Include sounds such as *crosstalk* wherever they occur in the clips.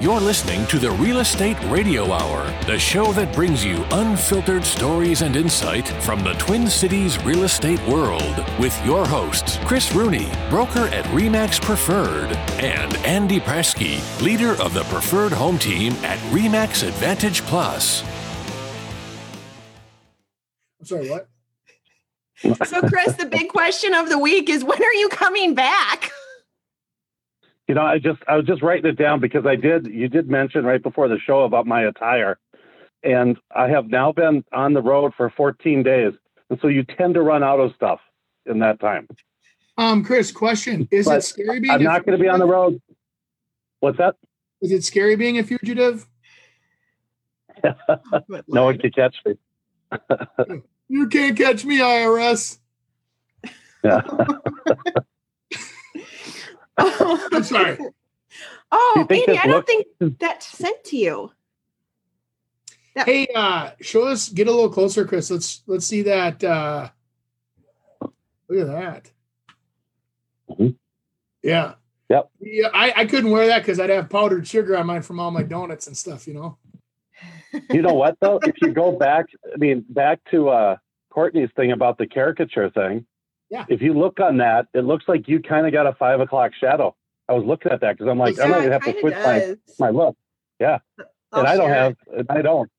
You're listening to the Real Estate Radio Hour, the show that brings you unfiltered stories and insight from the Twin Cities real estate world with your hosts, Chris Rooney, broker at REMAX Preferred, and Andy Presky, leader of the Preferred Home Team at REMAX Advantage Plus. I'm sorry, what? So, Chris, the big question of the week is when are you coming back? You know, I just I was just writing it down because I did you did mention right before the show about my attire. And I have now been on the road for 14 days. And so you tend to run out of stuff in that time. Um, Chris, question: Is But it scary being? I'm not going to be on the road. What's that? Is it scary being a fugitive? *laughs* No one can catch me. *laughs* You can't catch me, IRS. Yeah. *laughs* I'm sorry. *laughs* Oh, you Andy, I don't looks- think that's sent to you. Hey, uh, show us. Get a little closer, Chris. Let's let's see that. Uh, look at that. Mhm. Yeah. Yep. Yeah, I, I couldn't wear that because I'd have powdered sugar on mine from all my donuts and stuff. You know. You know what though? If you go back, I mean, back to uh, Courtney's thing about the caricature thing. Yeah. If you look on that, it looks like you kind of got a five o'clock shadow. I was looking at that because I'm like, I'm not Yeah, gonna have to switch my does. my look, I'll and I don't have, it. I don't.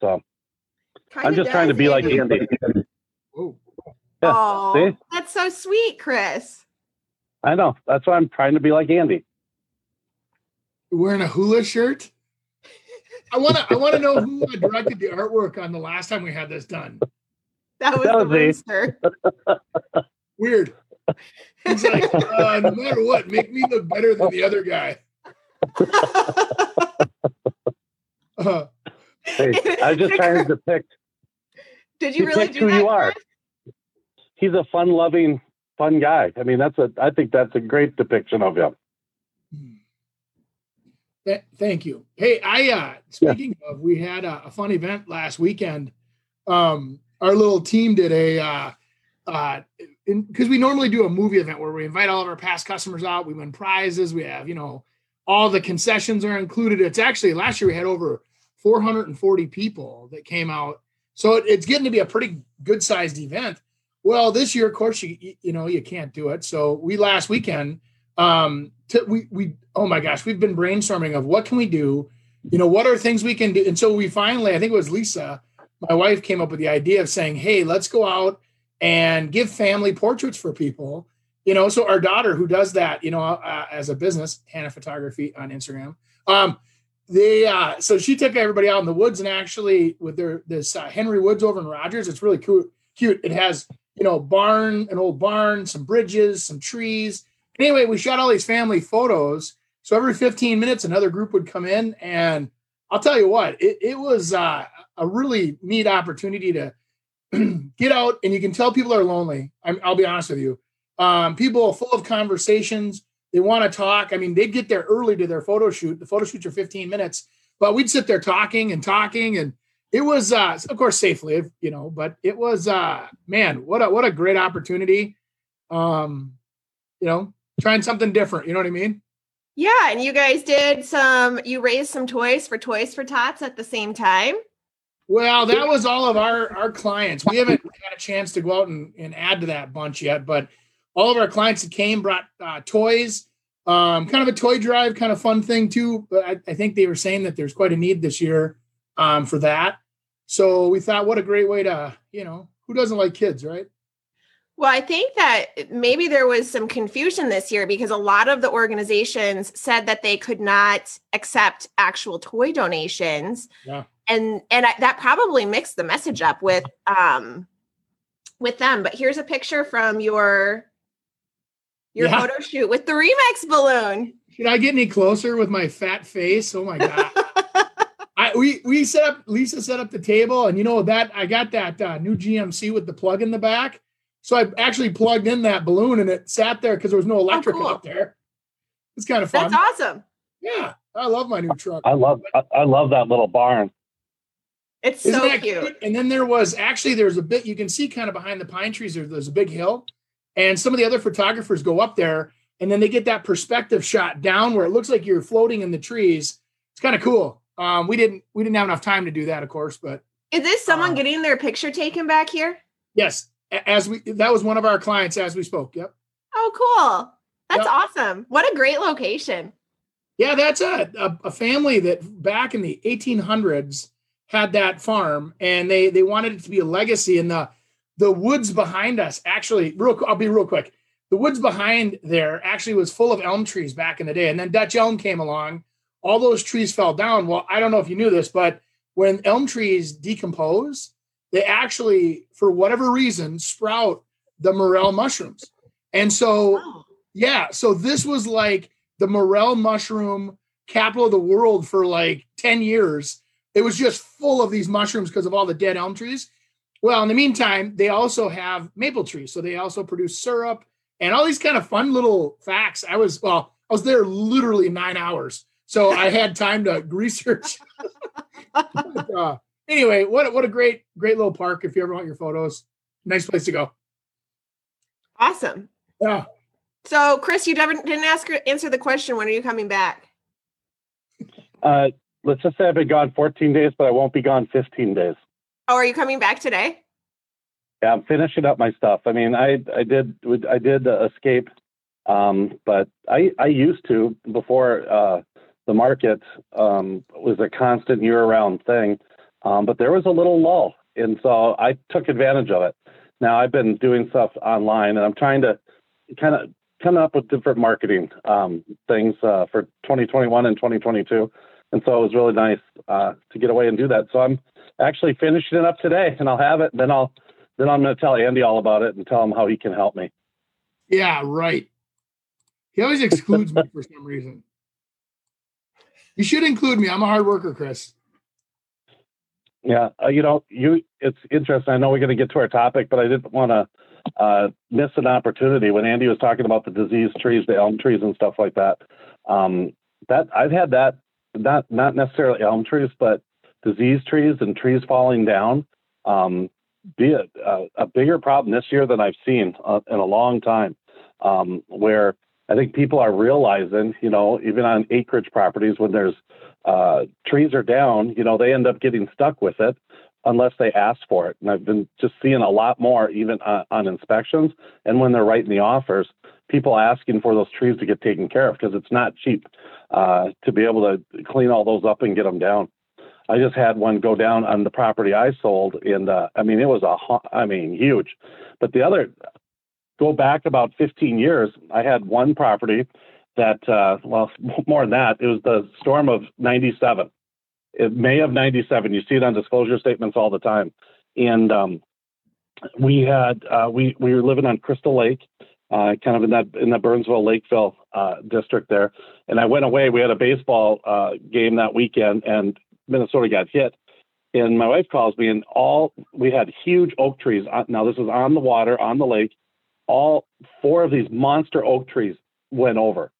So Kinda I'm just trying to be like Andy. Andy. Oh, Yeah, Oh, see? that's so sweet, Chris. I know. That's why I'm trying to be like Andy. you're wearing a hula shirt. I want to. I want to know who uh, directed the artwork on the last time we had this done. That was That the was me. *laughs* rooster. Weird. He's like, *laughs* uh, no matter what, make me look better than the other guy. *laughs* Uh, Hey, I was just trying to depict. Did you You really do who that? you are. He's a fun-loving, fun guy. I mean, that's a. I think that's a great depiction of him. th- thank you. Hey, I uh speaking of, we had a, a fun event last weekend. Um, our little team did a uh uh because we normally do a movie event where we invite all of our past customers out, we win prizes, we have, you know, all the concessions are included. It's actually last year we had over 440 people that came out. So it- it's getting to be a pretty good sized event. Well, this year, of course, you you- know you can't do it. So we last weekend, um, to, we we oh my gosh, we've been brainstorming of what can we do, you know, what are things we can do, and so we finally, I think it was Lisa, my wife, came up with the idea of saying, hey, let's go out and give family portraits for people. You know, so our daughter who does that, you know, uh, as a business, Hannah Photography on Instagram. Um, they uh, so she took everybody out in the woods and actually with their this uh, Henry Woods over in Rogers. It's really cute. Cute. It has you know barn, an old barn, some bridges, some trees. Anyway, we shot all these family photos. So every 15 minutes, another group would come in, and I'll tell you what, it, it was uh, a really neat opportunity to *clears throat* get out, and you can tell people are lonely. I'm, I'll be honest with you. Um, people are full of conversations. They want to talk. I mean, they'd get there early to their photo shoot. The photo shoots are 15 minutes, but we'd sit there talking and talking, and it was, uh, of course, safely, you know. But it was, uh, man, what a what a great opportunity. Um, you know, trying something different. You know what I mean? Yeah, and you guys did some. You raised some toys for Toys for Tots at the same time. Well, that was all of our our clients. We haven't had a chance to go out and, and add to that bunch yet, but all of our clients that came brought uh, toys, um, kind of a toy drive, kind of fun thing too. But I, I think they were saying that there's quite a need this year um, for that. So we thought, what a great way to, you know, who doesn't like kids, right? Well, I think that maybe there was some confusion this year because a lot of the organizations said that they could not accept actual toy donations. Yeah. And and I, that probably mixed the message up with um with them. But here's a picture from your your Yeah. photo shoot with the Remax balloon. Should I get any closer with my fat face? Oh my god! *laughs* I we we set up Lisa set up the table, and you know that I got that uh, new GMC with the plug in the back. So I actually plugged in that balloon, and it sat there because there was no electric cool. up there. It's kind of fun. That's awesome. Yeah, I love my new truck. I love. I, I love that little barn. It's Isn't so that cute. And then there was actually there's a bit you can see kind of behind the pine trees. There, there's a big hill, and some of the other photographers go up there, and then they get that perspective shot down where it looks like you're floating in the trees. It's kind of cool. Um, we didn't we didn't have enough time to do that, of course, but Is this someone Uh, getting their picture taken back here? yes, as we that was one of our clients as we spoke. Yep. Oh, cool. That's Yep. awesome. What a great location. Yeah, that's a, a a family that back in the 1800s had that farm, and they they wanted it to be a legacy. And the the woods behind us, actually, real I'll be real quick. The woods behind there actually was full of elm trees back in the day, and then Dutch elm came along. All those trees fell down. Well, I don't know if you knew this, but when elm trees decompose, they actually, for whatever reason, sprout the morel mushrooms. And so Oh. yeah, so this was like the morel mushroom capital of the world for like 10 years. It was just full of these mushrooms because of all the dead elm trees. Well, in the meantime, they also have maple trees. So they also produce syrup and all these kind of fun little facts. I was, well, I was there literally nine hours. So I had time to *laughs* research. But, uh, anyway, what, what a great, great little park if you ever want your photos. Nice place to go. Awesome. Yeah. So, Chris, you never, didn't ask answer the question. When are you coming back? Uh, let's just say I've been gone 14 days, but I won't be gone 15 days. Oh, are you coming back today? Yeah, I'm finishing up my stuff. I mean, I I did I did uh, escape, um, but I I used to before uh, the market um, was a constant year-round thing. Um, but there was a little lull, and so I took advantage of it. Now I've been doing stuff online, and I'm trying to kind of come up with different marketing um, things uh, for 2021 and 2022. And so it was really nice uh, to get away and do that. So I'm actually finishing it up today, and I'll have it. Then I'll then I'm going to tell Andy all about it and tell him how he can help me. Yeah, right. He always excludes me *laughs* for some reason. You should include me. I'm a hard worker, Chris. Yeah, uh, you know, you it's interesting. I know we're going to get to our topic, but I didn't want to uh, miss an opportunity when Andy was talking about the disease trees, the elm trees, and stuff like that. Um, that I've had that not not necessarily elm trees, but disease trees and trees falling down um, be a, a, a bigger problem this year than I've seen uh, in a long time. Um, where I think people are realizing, you know, even on acreage properties, when there's uh, trees are down, you know, they end up getting stuck with it unless they ask for it. And I've been just seeing a lot more, even on inspections and when they're writing the offers, people asking for those trees to get taken care of because it's not cheap uh, to be able to clean all those up and get them down. I just had one go down on the property I sold, and uh, I mean, it was a, I mean, huge. But the other, go back about 15 years, I had one property that, uh, well, *laughs* more than that, it was the storm of 97. In May of 97. You see it on disclosure statements all the time. And um, we had, uh, we, we were living on Crystal Lake, uh, kind of in that, in the Burnsville, Lakeville uh, district there. And I went away. We had a baseball uh, game that weekend, and Minnesota got hit. And my wife calls me, and all we had huge oak trees. Uh, Now, this is on the water, on the lake. All four of these monster oak trees went over.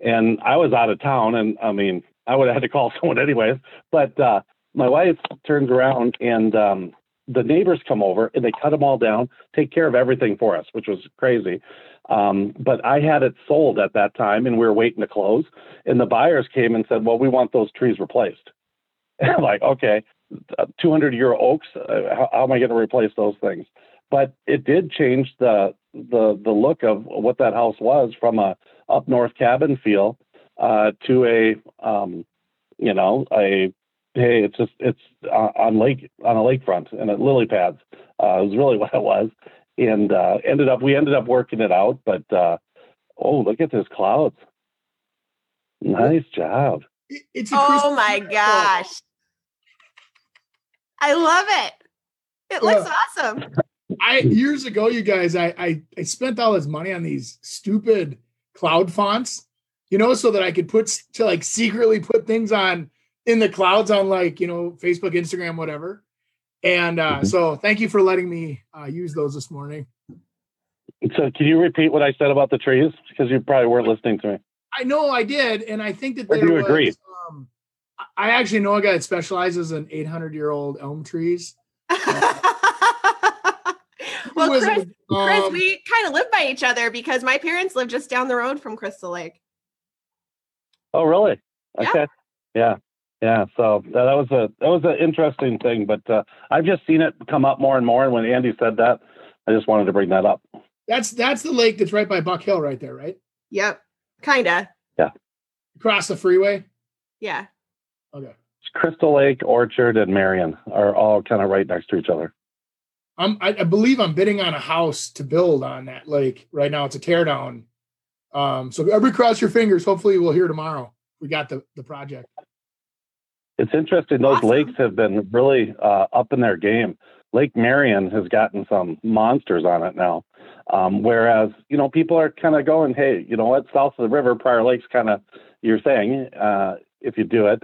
And I was out of town, and I mean, I would have had to call *laughs* someone anyways. But uh, my wife turns around, and um, the neighbors come over, and they cut them all down, take care of everything for us, which was crazy. Um, but I had it sold at that time, and we were waiting to close. And the buyers came and said, "Well, we want those trees replaced." And *laughs* I'm like, okay, 200 year oaks. Uh, how, how am I going to replace those things? But it did change the the the look of what that house was from a up north cabin feel uh, to a um, you know a hey it's just it's uh, on lake on a lakefront and at lily pads. Uh, it was really *laughs* what it was, and uh, ended up we ended up working it out. But uh, oh, look at those clouds! Nice job. It's a Oh my miracle. gosh. I love it. It looks Yeah. awesome. I years ago, you guys, I, I I spent all this money on these stupid cloud fonts, you know, so that I could put to like secretly put things on in the clouds on like you know Facebook, Instagram, whatever. And uh, Mhm. so, thank you for letting me uh, use those this morning. So, can you repeat what I said about the trees? Because you probably weren't listening to me. I know I did, and I think that Or there do you was. agree? Um, I- I actually know a guy that specializes in 800 year old elm trees. *laughs* well, Who is Chris, it? Chris, Um, we kind of live by each other because my parents live just down the road from Crystal Lake. Oh, really? Okay. Yeah. Yeah, so that was a that was an interesting thing, but uh, I've just seen it come up more and more. And when Andy said that, I just wanted to bring that up. That's that's the lake that's right by Buck Hill, right there, right? Yep. Kinda. Yeah. Across the freeway. Yeah. Okay. Crystal Lake, Orchard, and Marion are all kind of right next to each other. I'm, I, I believe I'm bidding on a house to build on that lake right now. It's a teardown. Um, so everybody cross your fingers. Hopefully we'll hear tomorrow. We got the, the project. It's interesting. Those Awesome. lakes have been really uh, up in their game. Lake Marion has gotten some monsters on it now. Um, whereas, you know, people are kind of going, hey, you know what, south of the river, Prior Lake's kind of your thing uh, if you do it.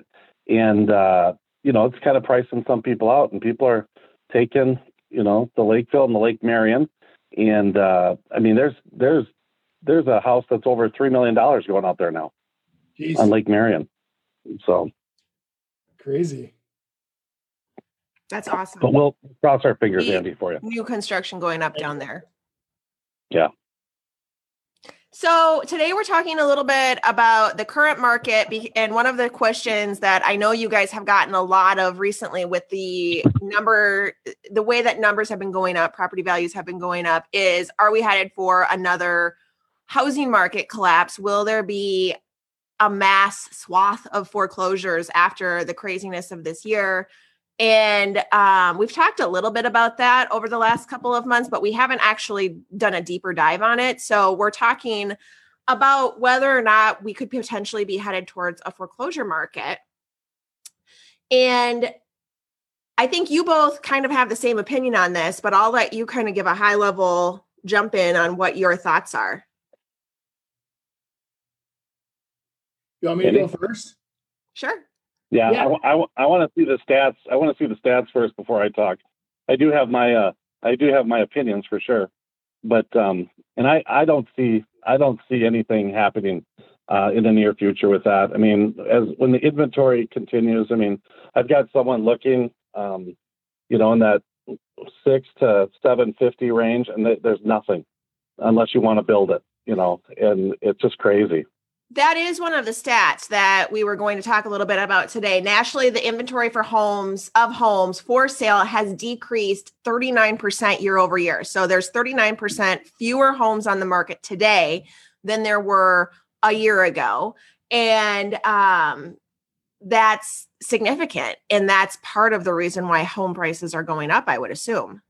And, uh, you know, it's kind of pricing some people out, and people are taking, you know, the Lakeville and the Lake Marion. And uh, I mean, there's there's there's a house that's over three million dollars going out there now Jeez, on Lake Marion. So, crazy. That's awesome. but we'll cross our fingers, Yeah. Andy, for you. New construction going up down there. Yeah. So today we're talking a little bit about the current market and one of the questions that I know you guys have gotten a lot of recently with the number the way that numbers have been going up, property values have been going up is are we headed for another housing market collapse? Will there be a mass swath of foreclosures after the craziness of this year? And um, we've talked a little bit about that over the last couple of months, but we haven't actually done a deeper dive on it. So we're talking about whether or not we could potentially be headed towards a foreclosure market. And I think you both kind of have the same opinion on this, but I'll let you kind of give a high level jump in on what your thoughts are. You want me to go first? Sure. Yeah, Yeah. I, want to see the stats. I want to see the stats first before I talk. I do have my uh, I do have my opinions for sure, but um, and I I don't see I don't see anything happening uh, in the near future with that. I mean, as when the inventory continues, I mean, I've got someone looking, um, you know, in that six to seven fifty range, and th- there's nothing unless you want to build it, you know, and it's just crazy. That is one of the stats that we were going to talk a little bit about today. Nationally, the inventory for homes of homes for sale has decreased 39% year over year. So there's 39% fewer homes on the market today than there were a year ago. And um, that's significant. And that's part of the reason why home prices are going up, I would assume.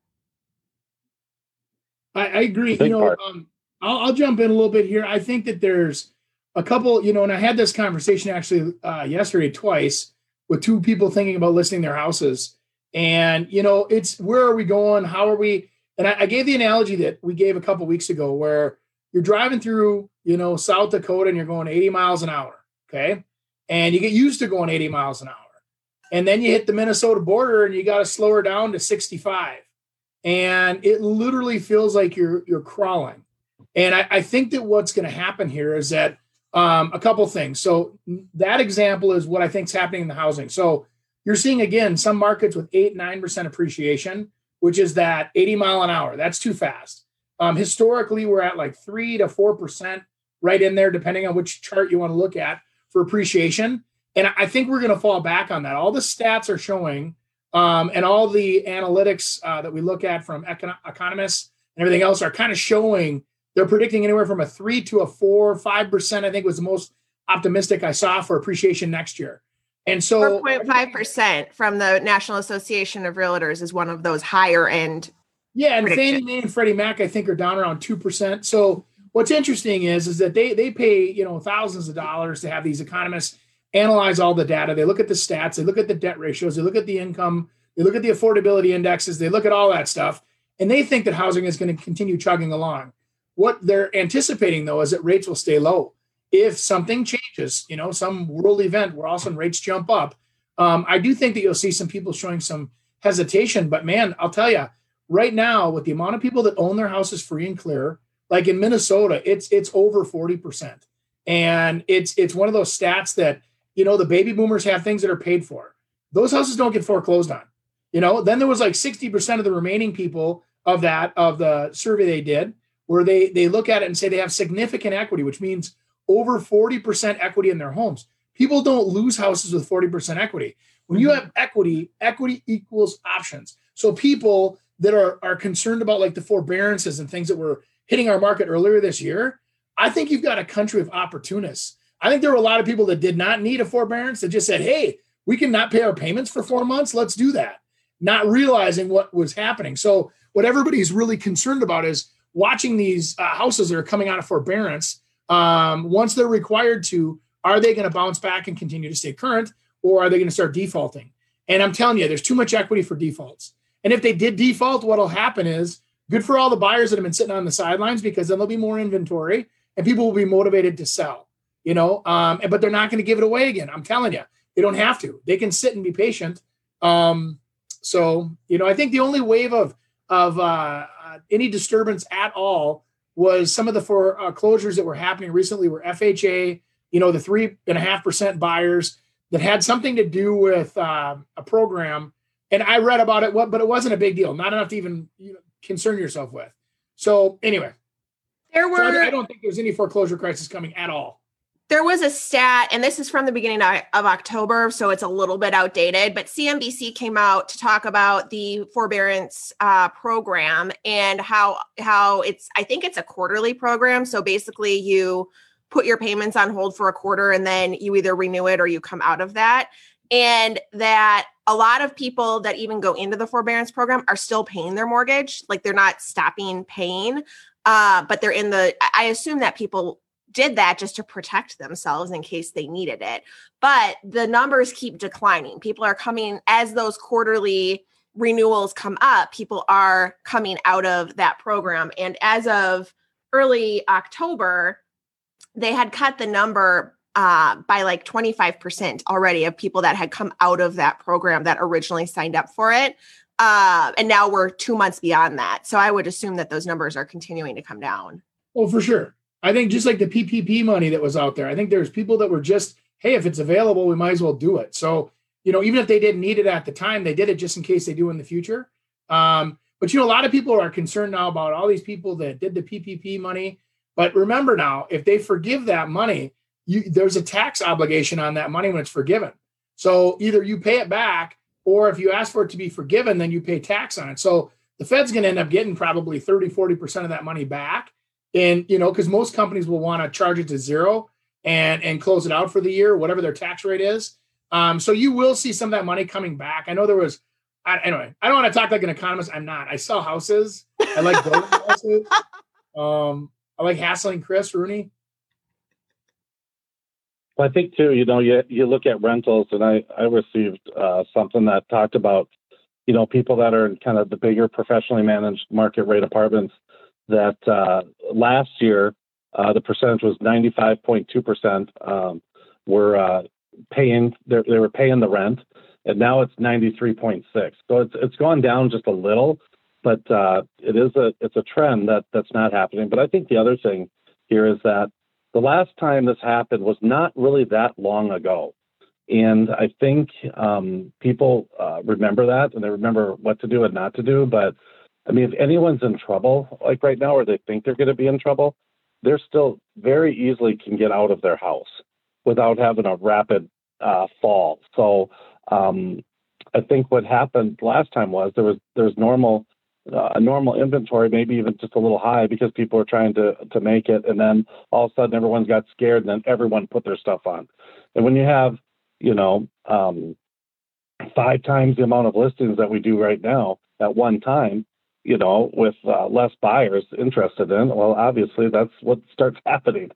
I, I agree. You know, um, I'll, I'll jump in a little bit here. I think that there's a couple, you know, and I had this conversation actually uh, yesterday twice with two people thinking about listing their houses. And, you know, it's where are we going? How are we? And I, I gave the analogy that we gave a couple weeks ago where you're driving through, you know, South Dakota and you're going 80 miles an hour. Okay. And you get used to going 80 miles an hour. And then you hit the Minnesota border and you got to slow her down to 65 and it literally feels like you're you're crawling. And I, I think that what's going to happen here is that um, a couple things. So that example is what I think is happening in the housing. So you're seeing again some markets with eight nine percent appreciation, which is that 80 mile an hour. That's too fast. Um, historically, we're at like three to four percent, right in there, depending on which chart you want to look at for appreciation. And I think we're going to fall back on that. All the stats are showing um, and all the analytics uh, that we look at from econ- economists and everything else are kind of showing they're predicting anywhere from a three to a four, five percent. I think was the most optimistic I saw for appreciation next year. And so, 4.5% from the National Association of Realtors is one of those higher end. yeah, and. Fannie Mae and Freddie Mac, I think, are down around two percent. So, what's interesting is is that they they pay you know thousands of dollars to have these economists analyze all the data. They look at the stats, they look at the debt ratios, they look at the income, they look at the affordability indexes, they look at all that stuff, and they think that housing is going to continue chugging along. What they're anticipating though is that rates will stay low. If something changes, you know, some world event where all of a sudden rates jump up, um, I do think that you'll see some people showing some hesitation. But man, I'll tell you, right now, with the amount of people that own their houses free and clear, like in Minnesota, it's it's over forty percent, and it's it's one of those stats that you know the baby boomers have things that are paid for. Those houses don't get foreclosed on. You know, then there was like sixty percent of the remaining people of that of the survey they did where they they look at it and say they have significant equity, which means over forty percent equity in their homes. People don't lose houses with 40% equity. When you mm-hmm. have equity, equity equals options. So people that are, are concerned about like the forbearances and things that were hitting our market earlier this year, I think you've got a country of opportunists. I think there were a lot of people that did not need a forbearance that just said, hey, we can not pay our payments for four months. Let's do that. Not realizing what was happening. So, what everybody's really concerned about is watching these uh, houses that are coming out of forbearance. Um, once they're required to, are they going to bounce back and continue to stay current, or are they going to start defaulting? And I'm telling you, there's too much equity for defaults. And if they did default, what'll happen is good for all the buyers that have been sitting on the sidelines because then there'll be more inventory and people will be motivated to sell. You know, um, but they're not going to give it away again. I'm telling you, they don't have to. They can sit and be patient. Um, so you know, I think the only wave of of uh, any disturbance at all was some of the foreclosures uh, that were happening recently were FHA. You know, the three and a half percent buyers that had something to do with uh, a program. And I read about it, but it wasn't a big deal, not enough to even you know, concern yourself with. So anyway, there were. So I, I don't think there's any foreclosure crisis coming at all there was a stat, and this is from the beginning of October, so it's a little bit outdated, but CNBC came out to talk about the forbearance uh, program and how how it's I think it's a quarterly program. So basically, you put your payments on hold for a quarter, and then you either renew it or you come out of that. And that a lot of people that even go into the forbearance program are still paying their mortgage, like they're not stopping paying. Uh, but they're in the i assume that people did that just to protect themselves in case they needed it. But the numbers keep declining. People are coming as those quarterly renewals come up, people are coming out of that program. And as of early October, they had cut the number uh, by like 25% already of people that had come out of that program that originally signed up for it. Uh, and now we're two months beyond that. So I would assume that those numbers are continuing to come down. Oh, for sure. I think just like the PPP money that was out there, I think there's people that were just, hey, if it's available, we might as well do it. So, you know, even if they didn't need it at the time, they did it just in case they do in the future. Um, but you know, a lot of people are concerned now about all these people that did the PPP money. But remember now, if they forgive that money, you, there's a tax obligation on that money when it's forgiven. So either you pay it back, or if you ask for it to be forgiven, then you pay tax on it. So the Fed's going to end up getting probably 30, 40% of that money back and you know because most companies will want to charge it to zero and and close it out for the year whatever their tax rate is. Um, so you will see some of that money coming back. I know there was I, anyway i don't want to talk like an economist i'm not. I sell houses. I like building *laughs* houses. Um, i like hassling chris rooney. Well, I think too, you know, you you look at rentals, and I I received uh, something that talked about, you know, people that are in kind of the bigger professionally managed market rate apartments that uh, last year uh, the percentage was 95.2 percent um, were uh, paying they were paying the rent, and now it's 93.6. So it's it's gone down just a little, but uh, it is a it's a trend that that's not happening. But I think the other thing here is that the last time this happened was not really that long ago. And I think um, people uh, remember that and they remember what to do and not to do. But I mean, if anyone's in trouble, like right now, or they think they're going to be in trouble, they're still very easily can get out of their house without having a rapid uh, fall. So um, I think what happened last time was there was there's normal uh, a normal inventory, maybe even just a little high because people are trying to to make it, and then all of a sudden everyone's got scared, and then everyone put their stuff on. And when you have, you know, um, five times the amount of listings that we do right now at one time, you know, with uh, less buyers interested in, well, obviously that's what starts happening.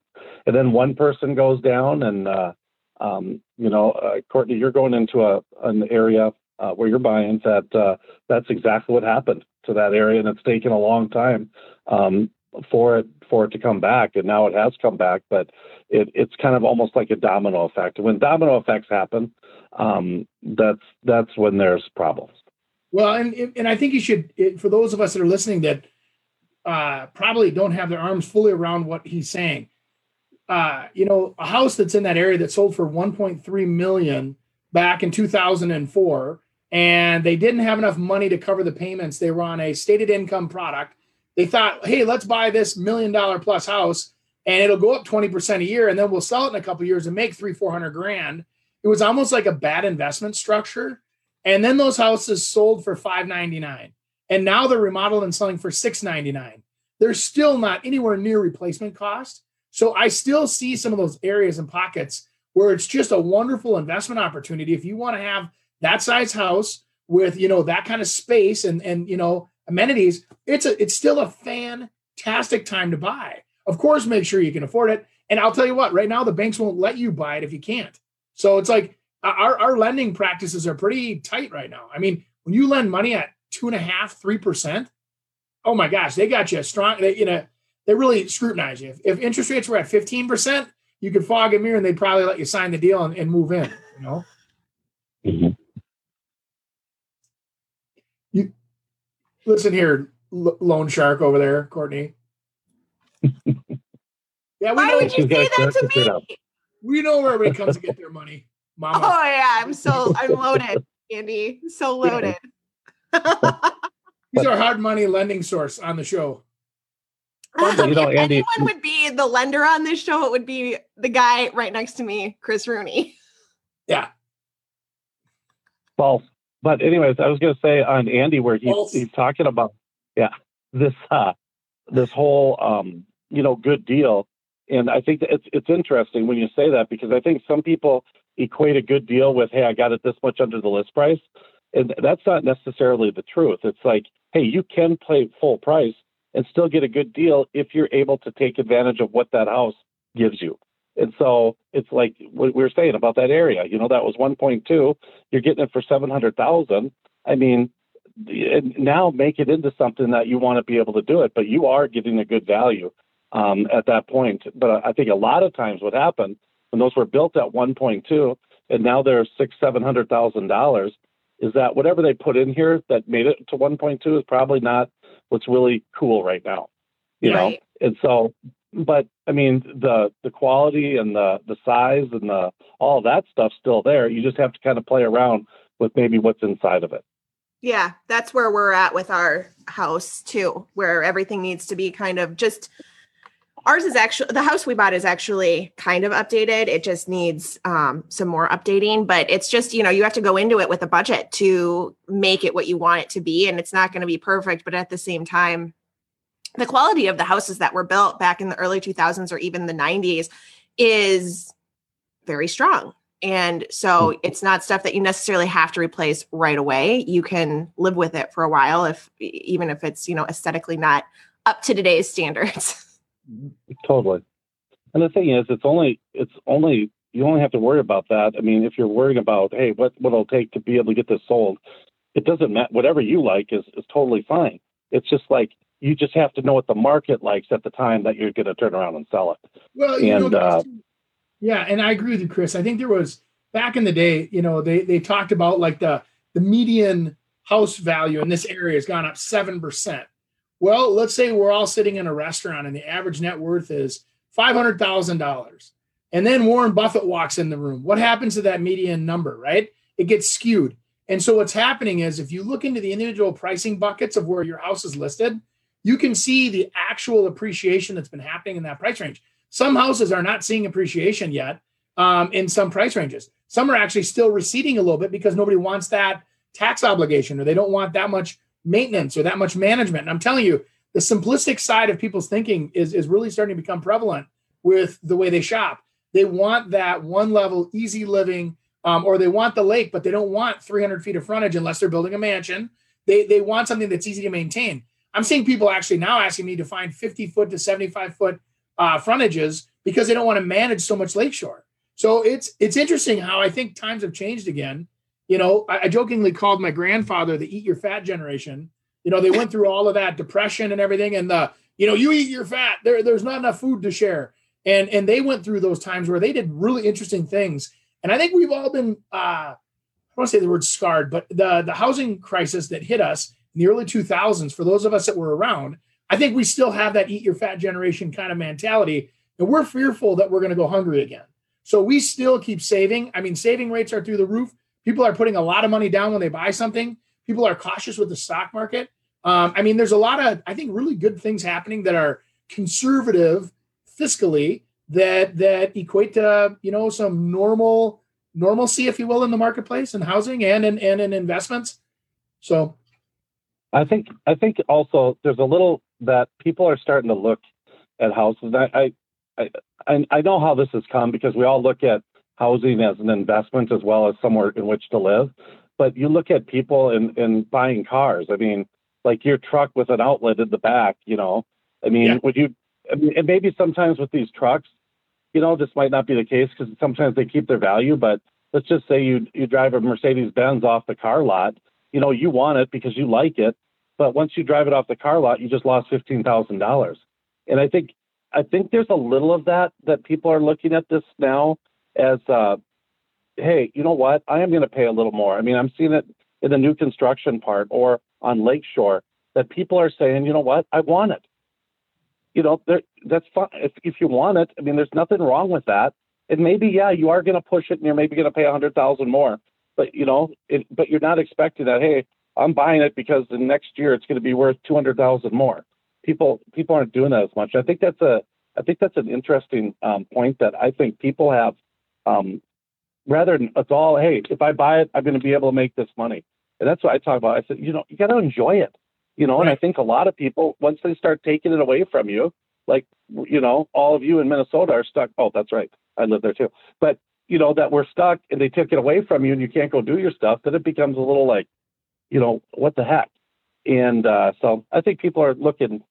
And then one person goes down, and uh, um, you know, uh, Courtney, you're going into a an area uh, where you're buying that uh, that's exactly what happened to that area, and it's taken a long time um, for it for it to come back, and now it has come back, but it, it's kind of almost like a domino effect. When domino effects happen, um, that's that's when there's problems. Well, and and I think you should, for those of us that are listening that uh, probably don't have their arms fully around what he's saying. Uh, you know, a house that's in that area that sold for 1.3 million back in 2004, and they didn't have enough money to cover the payments. They were on a stated income product. They thought, hey, let's buy this million dollar plus house and it'll go up 20% a year and then we'll sell it in a couple of years and make three, 400 grand. It was almost like a bad investment structure. And then those houses sold for 599 and now they're remodeled and selling for 699 they're still not anywhere near replacement cost. So I still see some of those areas and pockets where it's just a wonderful investment opportunity if you want to have that size house with you know that kind of space and and you know amenities. It's a it's still a fantastic time to buy. Of course, make sure you can afford it. And I'll tell you what, right now the banks won't let you buy it if you can't. So it's like our, our lending practices are pretty tight right now. I mean, when you lend money at two and a half, three percent, oh my gosh, they got you a strong. They, you know, they really scrutinize you. If, if interest rates were at 15%, you could fog a mirror and they'd probably let you sign the deal and, and move in, you know? Mm-hmm. You listen here, L- loan shark over there, Courtney. *laughs* yeah, we Why know, would you say that to me? We know where everybody comes to get their money. Mama. Oh yeah, I'm so I'm loaded, Andy. So *laughs* loaded. He's our hard money lending source on the show. *laughs* you know, Andy, anyone would be the lender on this show, it would be the guy right next to me, Chris Rooney. Yeah. False. But anyways, I was going to say on Andy where he's, he's talking about yeah this uh this whole um you know good deal, and I think it's it's interesting when you say that because I think some people equate a good deal with hey I got it this much under the list price, and that's not necessarily the truth. It's like hey, you can pay full price and still get a good deal if you're able to take advantage of what that house gives you. And so it's like what we were saying about that area. You know, that was 1.2. You're getting it for 700,000. I mean, now make it into something that you want to be able to do it, but you are getting a good value um, at that point. But I think a lot of times what happened when those were built at 1.2 and now they're six, seven hundred thousand dollars, is that whatever they put in here that made it to 1.2 is probably not what's really cool right now, you right. know. And so, but I mean, the the quality and the the size and the all that stuff's still there. You just have to kind of play around with maybe what's inside of it. Yeah, that's where we're at with our house too, where everything needs to be kind of just ours is actually the house we bought is actually kind of updated. It just needs um, some more updating but it's just you know you have to go into it with a budget to make it what you want it to be and it's not going to be perfect but at the same time the quality of the houses that were built back in the early 2000s or even the 90s is very strong. And so hmm. it's not stuff that you necessarily have to replace right away. You can live with it for a while if even if it's you know aesthetically not up to today's standards *laughs* Totally. And the thing is, it's only it's only you only have to worry about that. I mean, if you're worrying about hey, what what it'll take to be able to get this sold, it doesn't matter. Whatever you like is is totally fine. It's just like you just have to know what the market likes at the time that you're going to turn around and sell it. Well, and, know, uh, yeah, and I agree with you, Chris. I think there was back in the day, you know, they they talked about like the the median house value in this area has gone up seven percent. Well, let's say we're all sitting in a restaurant and the average net worth is $500,000. And then Warren Buffett walks in the room. What happens to that median number, right? It gets skewed. And so what's happening is if you look into the individual pricing buckets of where your house is listed, you can see the actual appreciation that's been happening in that price range. Some houses are not seeing appreciation yet um, in some price ranges. Some are actually still receding a little bit because nobody wants that tax obligation or they don't want that much maintenance or that much management. And I'm telling you, the simplistic side of people's thinking is, is really starting to become prevalent with the way they shop. They want that one level, easy living, um, or they want the lake, but they don't want 300 feet of frontage unless they're building a mansion. They, they want something that's easy to maintain. I'm seeing people actually now asking me to find 50 foot to 75 foot uh, frontages because they don't want to manage so much lakeshore. So it's it's interesting how I think times have changed again you know, I, I jokingly called my grandfather the eat your fat generation. You know, they went through all of that depression and everything, and the you know, you eat your fat. There, there's not enough food to share, and and they went through those times where they did really interesting things. And I think we've all been uh, I want to say the word scarred, but the the housing crisis that hit us in the early 2000s, for those of us that were around, I think we still have that eat your fat generation kind of mentality, and we're fearful that we're going to go hungry again. So we still keep saving. I mean, saving rates are through the roof. People are putting a lot of money down when they buy something. People are cautious with the stock market. Um, I mean, there's a lot of, I think, really good things happening that are conservative fiscally that that equate to you know some normal normalcy, if you will, in the marketplace and housing and in and in investments. So I think I think also there's a little that people are starting to look at houses. I I I, I know how this has come because we all look at housing as an investment as well as somewhere in which to live. But you look at people in, in buying cars. I mean, like your truck with an outlet in the back, you know. I mean, yeah. would you I mean, and maybe sometimes with these trucks, you know, this might not be the case because sometimes they keep their value, but let's just say you you drive a Mercedes Benz off the car lot, you know, you want it because you like it, but once you drive it off the car lot, you just lost fifteen thousand dollars. And I think I think there's a little of that that people are looking at this now as, uh, hey, you know what? I am going to pay a little more. I mean, I'm seeing it in the new construction part or on Lakeshore that people are saying, you know what? I want it. You know, that's fine if if you want it. I mean, there's nothing wrong with that. And maybe, yeah, you are going to push it, and you're maybe going to pay a hundred thousand more. But you know, it, but you're not expecting that. Hey, I'm buying it because the next year it's going to be worth two hundred thousand more people people aren't doing that as much. I think that's a I think that's an interesting um, point that I think people have. Um, rather than it's all hey, if I buy it, I'm going to be able to make this money, and that's what I talk about. I said, you know, you got to enjoy it, you know. Right. And I think a lot of people once they start taking it away from you, like you know, all of you in Minnesota are stuck. Oh, that's right, I live there too. But you know that we're stuck and they took it away from you and you can't go do your stuff. Then it becomes a little like, you know, what the heck. And uh, so I think people are looking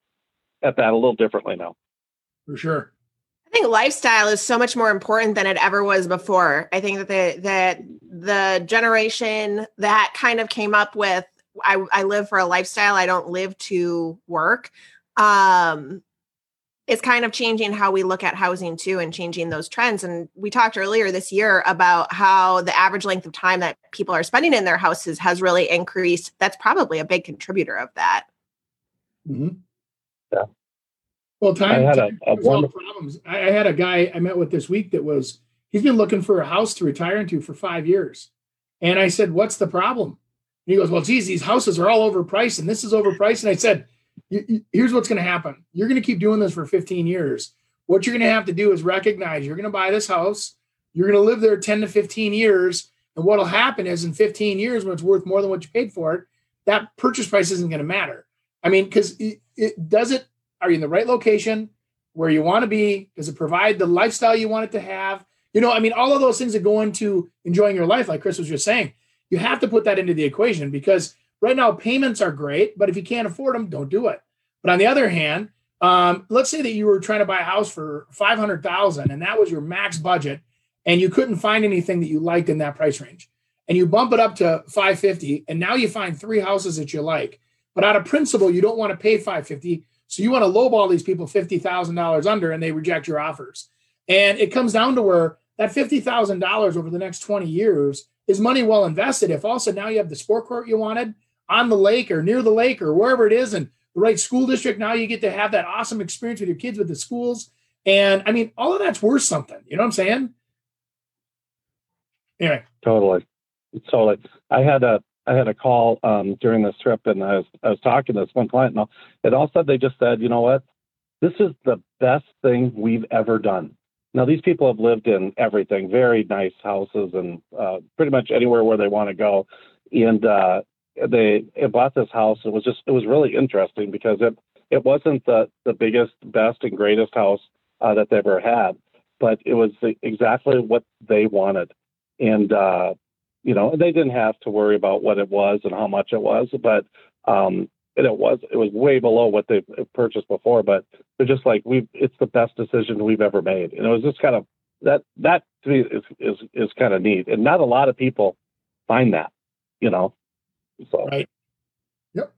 at that a little differently now. For sure. I think lifestyle is so much more important than it ever was before. I think that the that the generation that kind of came up with I, I live for a lifestyle, I don't live to work. Um, it's kind of changing how we look at housing too and changing those trends. And we talked earlier this year about how the average length of time that people are spending in their houses has really increased. That's probably a big contributor of that. Mm-hmm. Yeah. Well, time, I had a, a wonderful... problems. I, I had a guy I met with this week that was he's been looking for a house to retire into for five years, and I said, "What's the problem?" And he goes, "Well, geez, these houses are all overpriced, and this is overpriced." And I said, "Here's what's going to happen. You're going to keep doing this for 15 years. What you're going to have to do is recognize you're going to buy this house. You're going to live there 10 to 15 years, and what'll happen is in 15 years, when it's worth more than what you paid for it, that purchase price isn't going to matter. I mean, because it, it does it are you in the right location where you want to be? Does it provide the lifestyle you want it to have? You know, I mean, all of those things that go into enjoying your life, like Chris was just saying, you have to put that into the equation because right now payments are great, but if you can't afford them, don't do it. But on the other hand, um, let's say that you were trying to buy a house for five hundred thousand, and that was your max budget, and you couldn't find anything that you liked in that price range, and you bump it up to five fifty, and now you find three houses that you like, but out of principle, you don't want to pay five fifty so you want to lowball these people $50,000 under and they reject your offers. And it comes down to where that $50,000 over the next 20 years is money well invested. If also now you have the sport court you wanted on the lake or near the lake or wherever it is and the right school district, now you get to have that awesome experience with your kids with the schools. And I mean, all of that's worth something. You know what I'm saying? Anyway. Totally. Totally. I had a I had a call um, during this trip, and I was I was talking to this one client, and all, all they just said, you know what, this is the best thing we've ever done. Now these people have lived in everything, very nice houses, and uh, pretty much anywhere where they want to go, and uh, they bought this house. It was just it was really interesting because it it wasn't the the biggest, best, and greatest house uh, that they ever had, but it was exactly what they wanted, and uh, you know, they didn't have to worry about what it was and how much it was, but um, it, it was it was way below what they purchased before. But they're just like we, it's the best decision we've ever made, and it was just kind of that that to me is is is kind of neat, and not a lot of people find that, you know. So. Right. Yep.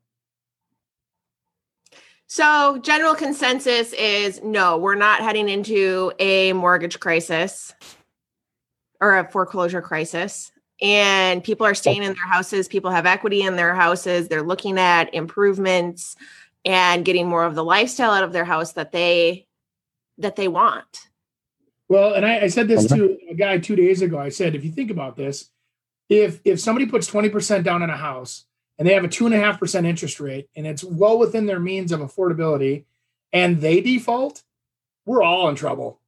So, general consensus is no, we're not heading into a mortgage crisis or a foreclosure crisis and people are staying oh. in their houses. People have equity in their houses. They're looking at improvements and getting more of the lifestyle out of their house that they that they want. Well and I, I said this to a guy two days ago. I said if you think about this if if somebody puts 20% down on a house and they have a two and a half percent interest rate and it's well within their means of affordability and they default we're all in trouble.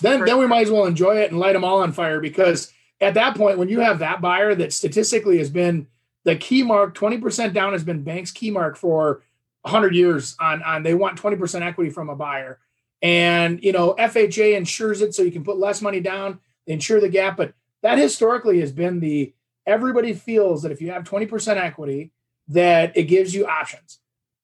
Then, then we might as well enjoy it and light them all on fire because at that point, when you have that buyer that statistically has been the key mark, 20% down has been bank's key mark for 100 years on, on they want 20% equity from a buyer. And, you know, FHA insures it so you can put less money down, they insure the gap. But that historically has been the everybody feels that if you have 20% equity, that it gives you options.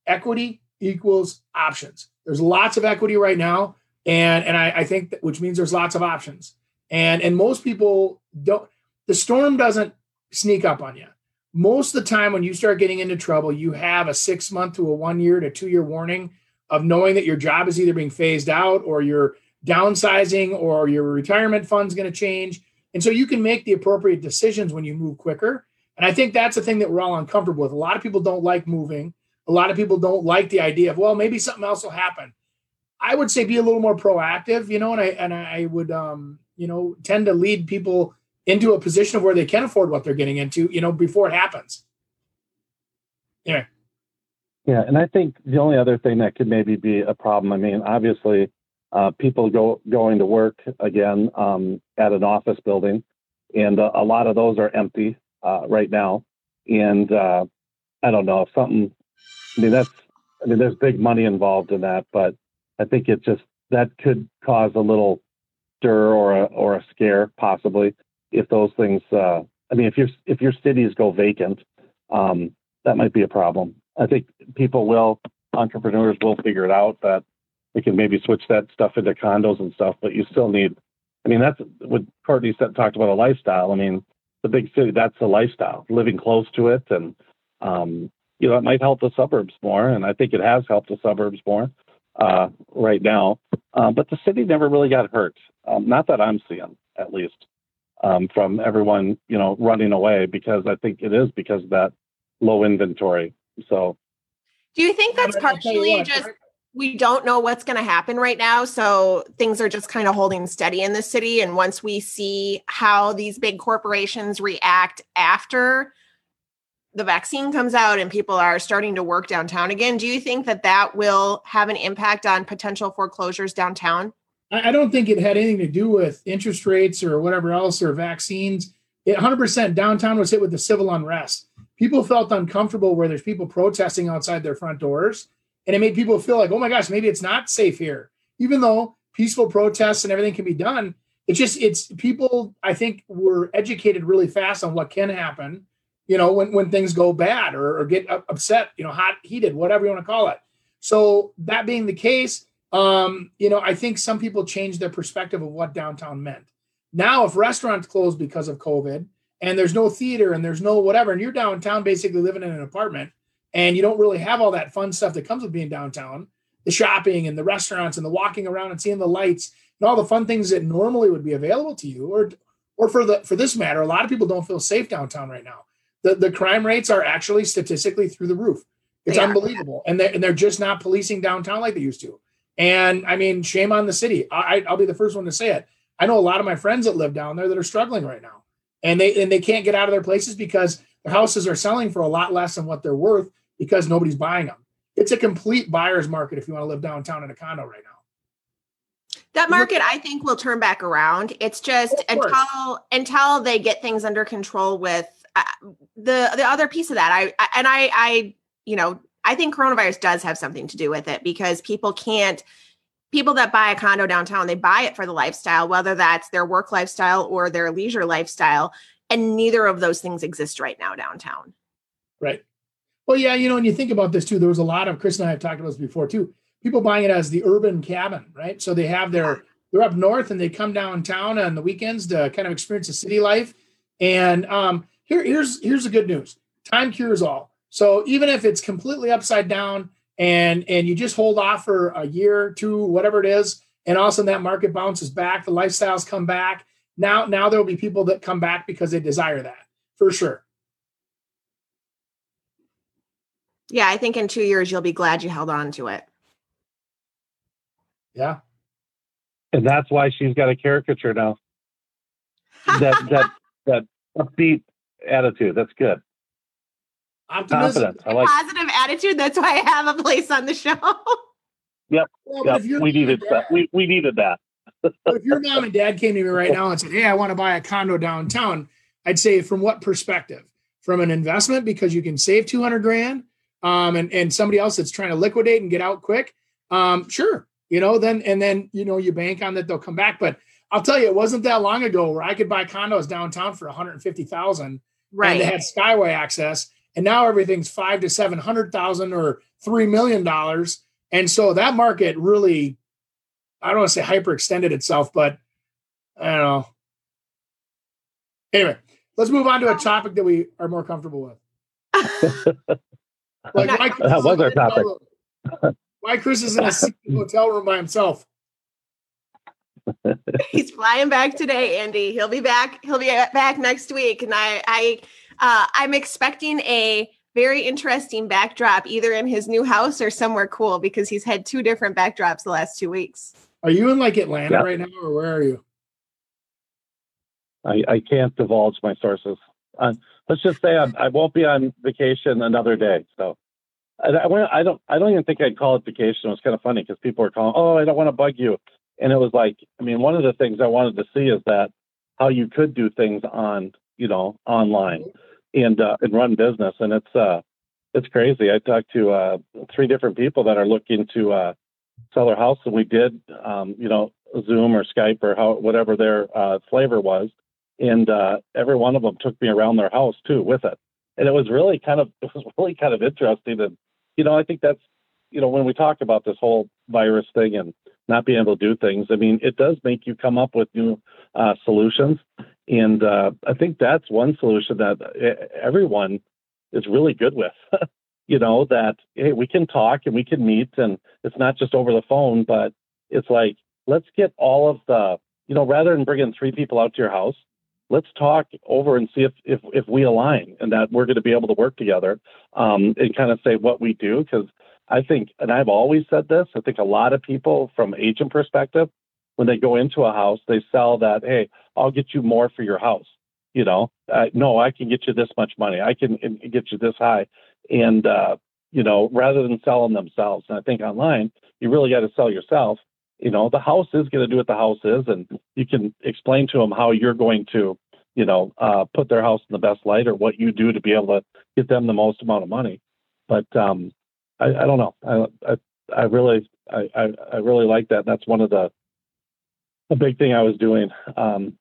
Equity equals options. There's lots of equity right now. And, and I, I think that, which means there's lots of options. And, and most people don't, the storm doesn't sneak up on you. Most of the time, when you start getting into trouble, you have a six month to a one year to two year warning of knowing that your job is either being phased out or you're downsizing or your retirement fund's going to change. And so you can make the appropriate decisions when you move quicker. And I think that's the thing that we're all uncomfortable with. A lot of people don't like moving. A lot of people don't like the idea of, well, maybe something else will happen. I would say be a little more proactive, you know, and I and I would um, you know, tend to lead people into a position of where they can afford what they're getting into, you know, before it happens. Yeah. Yeah, and I think the only other thing that could maybe be a problem. I mean, obviously, uh, people go going to work again um, at an office building, and uh, a lot of those are empty uh, right now. And uh, I don't know if something. I mean, that's. I mean, there's big money involved in that, but I think it just that could cause a little stir or a or a scare possibly if those things. Uh, I mean, if your if your cities go vacant, um, that might be a problem. I think people will, entrepreneurs will figure it out that we can maybe switch that stuff into condos and stuff, but you still need. I mean, that's what Courtney said, talked about a lifestyle. I mean, the big city, that's a lifestyle, living close to it. And, um, you know, it might help the suburbs more. And I think it has helped the suburbs more uh, right now. Uh, but the city never really got hurt. Um, not that I'm seeing, at least, um, from everyone, you know, running away because I think it is because of that low inventory. So, do you think that's partially just we don't know what's going to happen right now. So things are just kind of holding steady in the city. And once we see how these big corporations react after the vaccine comes out and people are starting to work downtown again, do you think that that will have an impact on potential foreclosures downtown? I don't think it had anything to do with interest rates or whatever else or vaccines. It 100% downtown was hit with the civil unrest. People felt uncomfortable where there's people protesting outside their front doors. And it made people feel like, oh my gosh, maybe it's not safe here. Even though peaceful protests and everything can be done, it's just, it's people, I think, were educated really fast on what can happen you know, when, when things go bad or, or get upset, you know, hot, heated, whatever you want to call it. So that being the case, um, you know, I think some people changed their perspective of what downtown meant. Now, if restaurants close because of COVID and there's no theater and there's no whatever, and you're downtown basically living in an apartment and you don't really have all that fun stuff that comes with being downtown, the shopping and the restaurants and the walking around and seeing the lights and all the fun things that normally would be available to you, or or for the for this matter, a lot of people don't feel safe downtown right now the, the crime rates are actually statistically through the roof. It's unbelievable. And they're, and they're just not policing downtown like they used to. And I mean, shame on the city. I, I'll be the first one to say it. I know a lot of my friends that live down there that are struggling right now. And they and they can't get out of their places because their houses are selling for a lot less than what they're worth because nobody's buying them. It's a complete buyer's market if you want to live downtown in a condo right now. That market, I think, will turn back around. It's just until until they get things under control with the the other piece of that, I, I and I I you know I think coronavirus does have something to do with it because people can't people that buy a condo downtown they buy it for the lifestyle whether that's their work lifestyle or their leisure lifestyle and neither of those things exist right now downtown. Right. Well yeah you know when you think about this too there was a lot of chris and i have talked about this before too people buying it as the urban cabin right? So they have their they're up north and they come downtown on the weekends to kind of experience the city life. And um here, here's here's the good news. Time cures all. So even if it's completely upside down and and you just hold off for a year, two, whatever it is, and all of a sudden that market bounces back, the lifestyles come back. Now, now there will be people that come back because they desire that for sure. Yeah, I think in two years you'll be glad you held on to it. Yeah. And that's why she's got a caricature now. that that *laughs* that upbeat attitude. That's good. Optimism. Confidence. I like positive attitude. That's why I have a place on the show. *laughs* yep. Well, yep. We needed dad, that. We, we needed that. *laughs* if your mom and dad came to me right now and said, Hey, I want to buy a condo downtown, I'd say, from what perspective? From an investment because you can save 200 grand um, and, and somebody else that's trying to liquidate and get out quick. Um, sure. You know, then, and then, you know, you bank on that they'll come back. But I'll tell you, it wasn't that long ago where I could buy condos downtown for 150,000 right. and they had Skyway access, and now everything's five to seven hundred thousand or three million dollars, and so that market really, I don't want to say hyperextended itself, but I don't know. Anyway, let's move on to a oh. topic that we are more comfortable with. *laughs* like why that was our topic. Why Chris is in a hotel room by himself? *laughs* He's flying back today, Andy. He'll be back. He'll be back next week, and I, I, uh, I'm expecting a very interesting backdrop, either in his new house or somewhere cool, because he's had two different backdrops the last two weeks. Are you in like Atlanta Yeah. right now, or where are you? I, I can't divulge my sources. Uh, let's just say I'm, I won't be on vacation another day. So I, I, I don't I don't even think I'd call it vacation. It was kind of funny because people were calling, oh, I don't want to bug you, and it was like, I mean, one of the things I wanted to see is that how you could do things on you know online and uh, and run business, and it's uh it's crazy. I talked to uh, three different people that are looking to uh, sell their house, and we did um, you know Zoom or Skype or how whatever their uh, flavor was and uh, every one of them took me around their house too with it, and it was really kind of *laughs* it was really kind of interesting. And you know, I think that's you know when we talk about this whole virus thing and not being able to do things, I mean, it does make you come up with new uh, solutions, and uh, I think that's one solution that e- everyone is really good with. *laughs* you know that hey, we can talk and we can meet, and it's not just over the phone, but it's like let's get all of the you know rather than bringing three people out to your house let's talk over and see if if, if we align and that we're going to be able to work together um, and kind of say what we do because I think and I've always said this I think a lot of people from agent perspective when they go into a house they sell that hey I'll get you more for your house you know? Uh, no I can get you this much money. I can get you this high. And uh, you know rather than selling themselves. And I think online you really got to sell yourself. You know the house is going to do what the house is and you can explain to them how you're going to you know uh, put their house in the best light or what you do to be able to get them the most amount of money. But um i, I don't know. I, I i really I, I i really like that. That's one of the a big thing i was doing um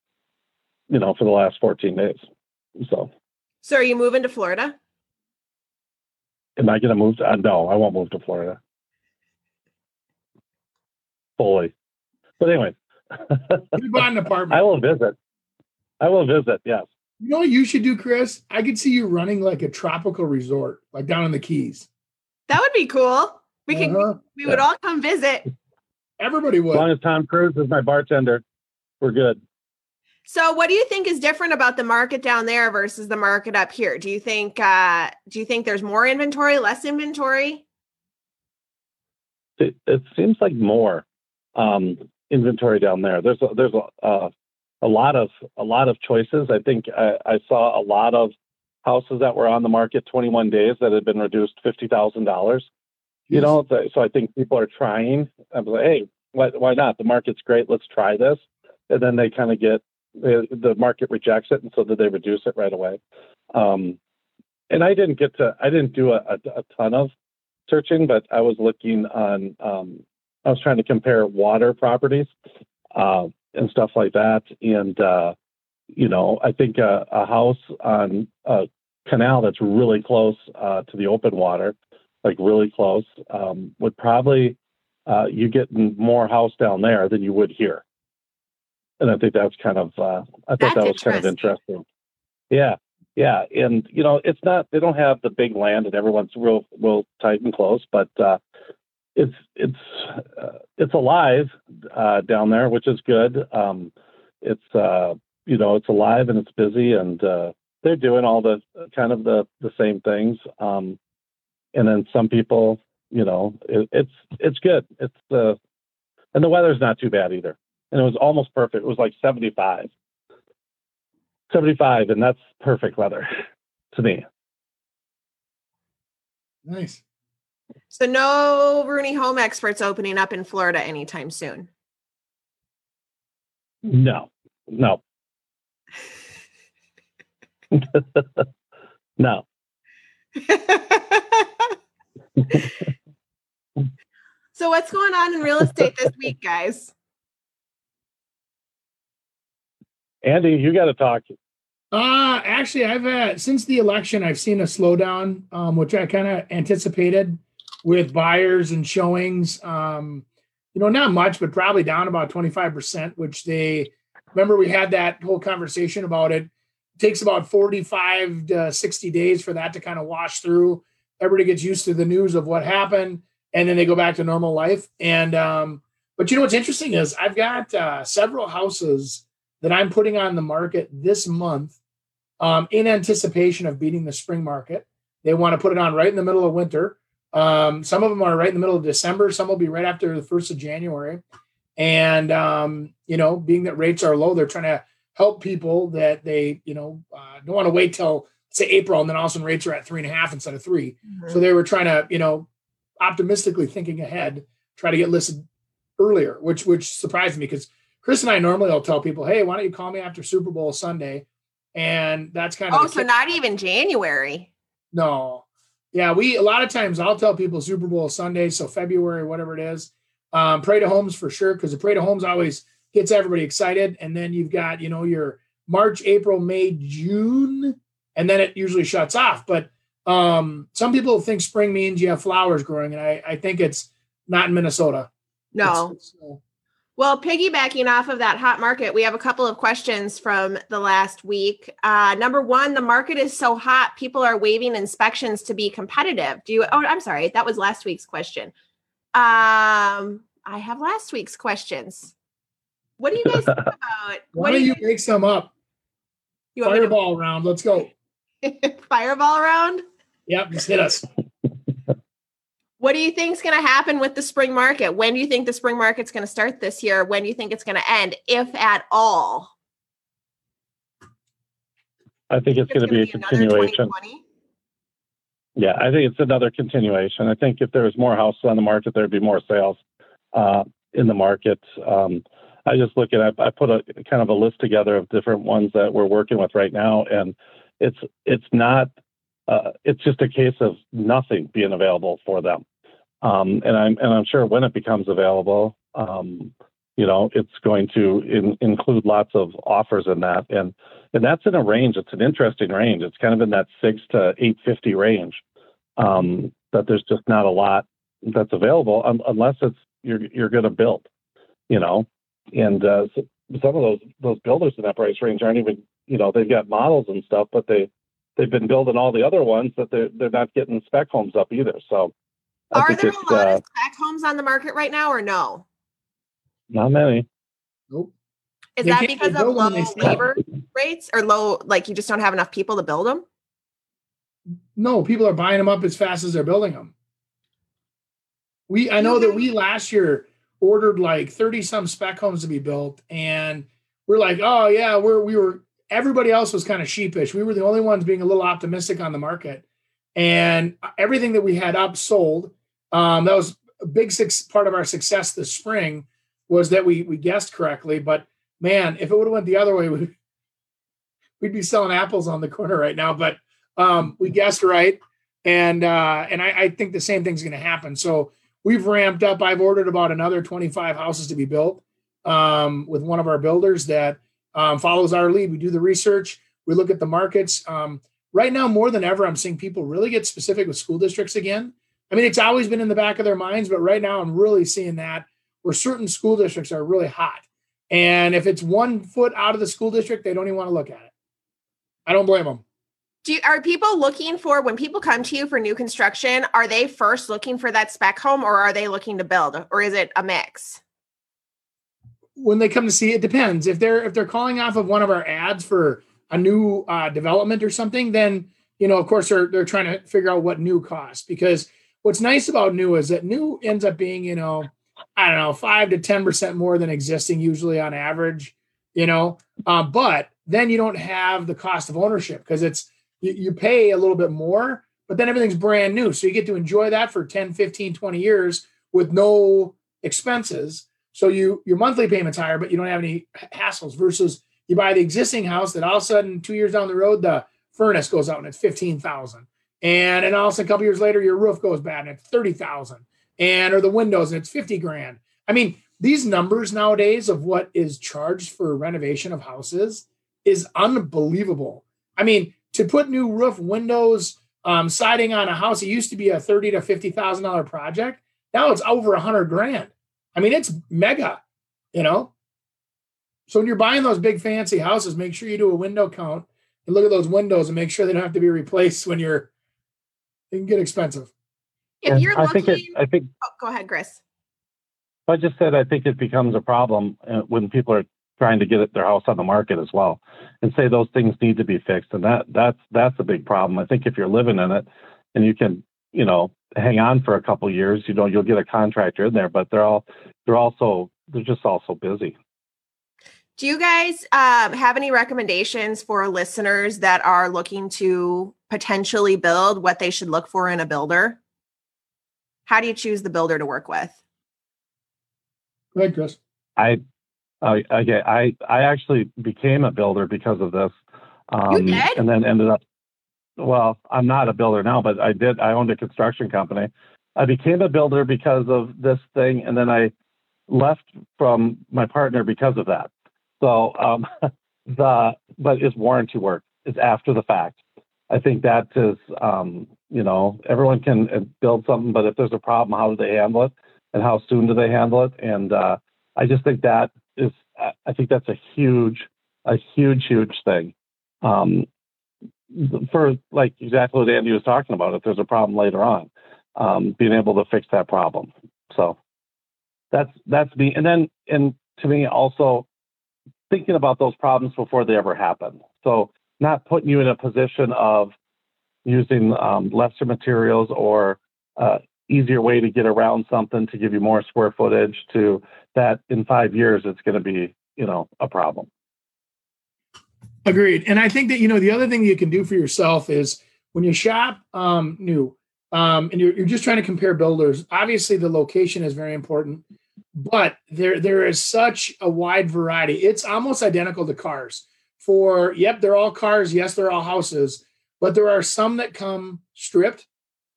you know for the last 14 days. So. So, are you moving to Florida? am i going to move to, uh, no i won't move to florida. Fully. But anyway. You bought an apartment. *laughs* i will visit. I will visit yes. You know what you should do, Chris? I could see you running like a tropical resort, like down in the Keys. That would be cool. We can. Uh-huh. We would all come visit. Everybody would. As long as Tom Cruise is my bartender, we're good. So, what do you think is different about the market down there versus the market up here? Do you think? Uh, do you think there's more inventory, less inventory? It, it seems like more um, inventory down there. There's a, there's a, uh, a lot of a lot of choices. I think I, I saw a lot of houses that were on the market 21 days that had been reduced fifty thousand dollars. You know, so I think people are trying. I'm like, hey, why, why not? The market's great. Let's try this. And then they kind of get the, the market rejects it, and so that they reduce it right away. Um, and I didn't get to, I didn't do a, a, a ton of searching, but I was looking on, um, I was trying to compare water properties uh, and stuff like that. And, uh, you know, I think a, a house on a canal that's really close uh, to the open water, like really close, um, would probably, uh, you get more house down there than you would here. And I think that's kind of, uh, I thought that was kind of interesting. interesting. Yeah. Yeah, and you know, it's not they don't have the big land and everyone's real real tight and close, but uh, it's it's uh, it's alive uh, down there, which is good. Um, it's uh, you know it's alive and it's busy, and uh, they're doing all the kind of the the same things. Um, and then some people, you know, it, it's it's good. It's uh, and the weather's not too bad either, and it was almost perfect. It was like seventy five. 75 and that's perfect weather *laughs* to me Nice. So no Rooney Home Experts opening up in Florida anytime soon. No, no, *laughs* no. *laughs* so what's going on in real estate this week, guys? Andy, you got to talk. Uh, actually, I've uh, since the election, I've seen a slowdown, um, which I kind of anticipated with buyers and showings. Um, you know, not much, but probably down about 25%, which they remember we had that whole conversation about it. Takes about 45 to 60 days for that to kind of wash through. Everybody gets used to the news of what happened, and then they go back to normal life. And um, but you know what's interesting is I've got uh, several houses that I'm putting on the market this month um, in anticipation of beating the spring market. They want to put it on right in the middle of winter. Um, some of them are right in the middle of December. Some will be right after the first of January. And um, you know, being that rates are low, they're trying to help people that they you know uh, don't want to wait till say April and then all of a sudden rates are at three and a half instead of 3 mm-hmm. So they were trying to you know optimistically thinking ahead, try to get listed earlier, which which surprised me because Chris and I normally will tell people, hey, why don't you call me after Super Bowl Sunday? And that's kind of oh, so not even January. No, yeah, we a lot of times I'll tell people Super Bowl Sunday, so February, whatever it is. Um, Parade of Homes for sure, because the Parade of Homes always gets everybody excited. And then you've got, you know, your March, April, May, June, and then it usually shuts off. But um, some people think spring means you have flowers growing, and I, I think it's not in Minnesota. No. It's, it's, uh, well, piggybacking off of that hot market, we have a couple of questions from the last week. Uh, number one, the market is so hot, people are waiving inspections to be competitive. Do you? Oh, I'm sorry, that was last week's question. Um, I have last week's questions. What do you guys think *laughs* about? Why don't you, you make some up? You Fireball to- round. Let's go. *laughs* Fireball round. Yep, just hit us. What do you think is going to happen with the spring market? When do you think the spring market's going to start this year? When do you think it's going to end, if at all? I think it's, it's going to be a continuation. Yeah, I think it's another continuation. I think if there was more houses on the market, there'd be more sales uh, in the market. Um, I just look at I, I put a kind of a list together of different ones that we're working with right now, and it's it's not uh, it's just a case of nothing being available for them. Um, and I'm and I'm sure when it becomes available, um, you know, it's going to in, include lots of offers in that, and and that's in a range. It's an interesting range. It's kind of in that six to eight fifty range. Um, that there's just not a lot that's available unless it's you're you're going to build, you know, and uh, some of those those builders in that price range aren't even you know they've got models and stuff, but they they've been building all the other ones that they're they're not getting spec homes up either. So I Are there a lot uh, of spec homes on the market right now, or no? Not many. Nope. Is they that because of low labor rates, or low, like you just don't have enough people to build them? No, people are buying them up as fast as they're building them. We, I know that we last year ordered like thirty some spec homes to be built, and we're like, oh yeah, we're we were. Everybody else was kind of sheepish. We were the only ones being a little optimistic on the market, and everything that we had up sold um, that was a big six, part of our success this spring was that we we guessed correctly. But man, if it would have went the other way, we'd, we'd be selling apples on the corner right now. But um, we guessed right, and uh, and I, I think the same thing's going to happen. So we've ramped up. I've ordered about another 25 houses to be built um, with one of our builders that um, follows our lead. We do the research. We look at the markets. Um, right now, more than ever, I'm seeing people really get specific with school districts again. I mean, it's always been in the back of their minds, but right now I'm really seeing that where certain school districts are really hot. And if it's one foot out of the school district, they don't even want to look at it. I don't blame them. Do you, are people looking for when people come to you for new construction? Are they first looking for that spec home, or are they looking to build, or is it a mix? When they come to see, it depends. If they're if they're calling off of one of our ads for a new uh, development or something, then you know, of course, they're they're trying to figure out what new costs because what's nice about new is that new ends up being, you know, I don't know, five to 10% more than existing usually on average, you know, uh, but then you don't have the cost of ownership because it's, you, you, pay a little bit more, but then everything's brand new. So you get to enjoy that for 10, 15, 20 years with no expenses. So you your monthly payment's higher, but you don't have any hassles versus you buy the existing house that all of a sudden two years down the road, the furnace goes out and it's 15,000. And then all of a sudden a couple years later, your roof goes bad and it's 30,000 and or the windows and it's 50 grand. I mean, these numbers nowadays of what is charged for renovation of houses is unbelievable. I mean, to put new roof, windows, um, siding on a house, it used to be a thirty to fifty thousand dollar project. Now it's over a hundred grand. I mean, it's mega, you know. So when you're buying those big fancy houses, make sure you do a window count and look at those windows and make sure they don't have to be replaced when you're. It can get expensive. If you're I looking, think it, I think oh, go ahead, Chris. I just said I think it becomes a problem uh, when people are trying to get it, their house on the market as well, and say those things need to be fixed, and that that's that's a big problem. I think if you're living in it, and you can you know hang on for a couple years, you know you'll get a contractor in there, but they're all they're also they're just also busy. Do you guys um, have any recommendations for listeners that are looking to potentially build what they should look for in a builder? How do you choose the builder to work with? Go ahead, Chris. I I okay, I I actually became a builder because of this, um, did? and then ended up. Well, I'm not a builder now, but I did. I owned a construction company. I became a builder because of this thing, and then I left from my partner because of that. So um, *laughs* the but it's warranty work. It's after the fact. I think that is, um, you know, everyone can uh, build something, but if there's a problem, how do they handle it, and how soon do they handle it? And uh, I just think that is, I think that's a huge, a huge, huge thing. Um, for like exactly what Andy was talking about, if there's a problem later on, um, being able to fix that problem. So that's that's me. And then, and to me, also thinking about those problems before they ever happen. So not putting you in a position of using um, lesser materials or uh, easier way to get around something to give you more square footage to that in five years it's going to be you know a problem Agreed. And I think that, you know, the other thing you can do for yourself is when you shop um, new um, and you're, you're just trying to compare builders, obviously the location is very important, but there there is such a wide variety. It's almost identical to cars. For, yep, they're all cars. Yes, they're all houses, but there are some that come stripped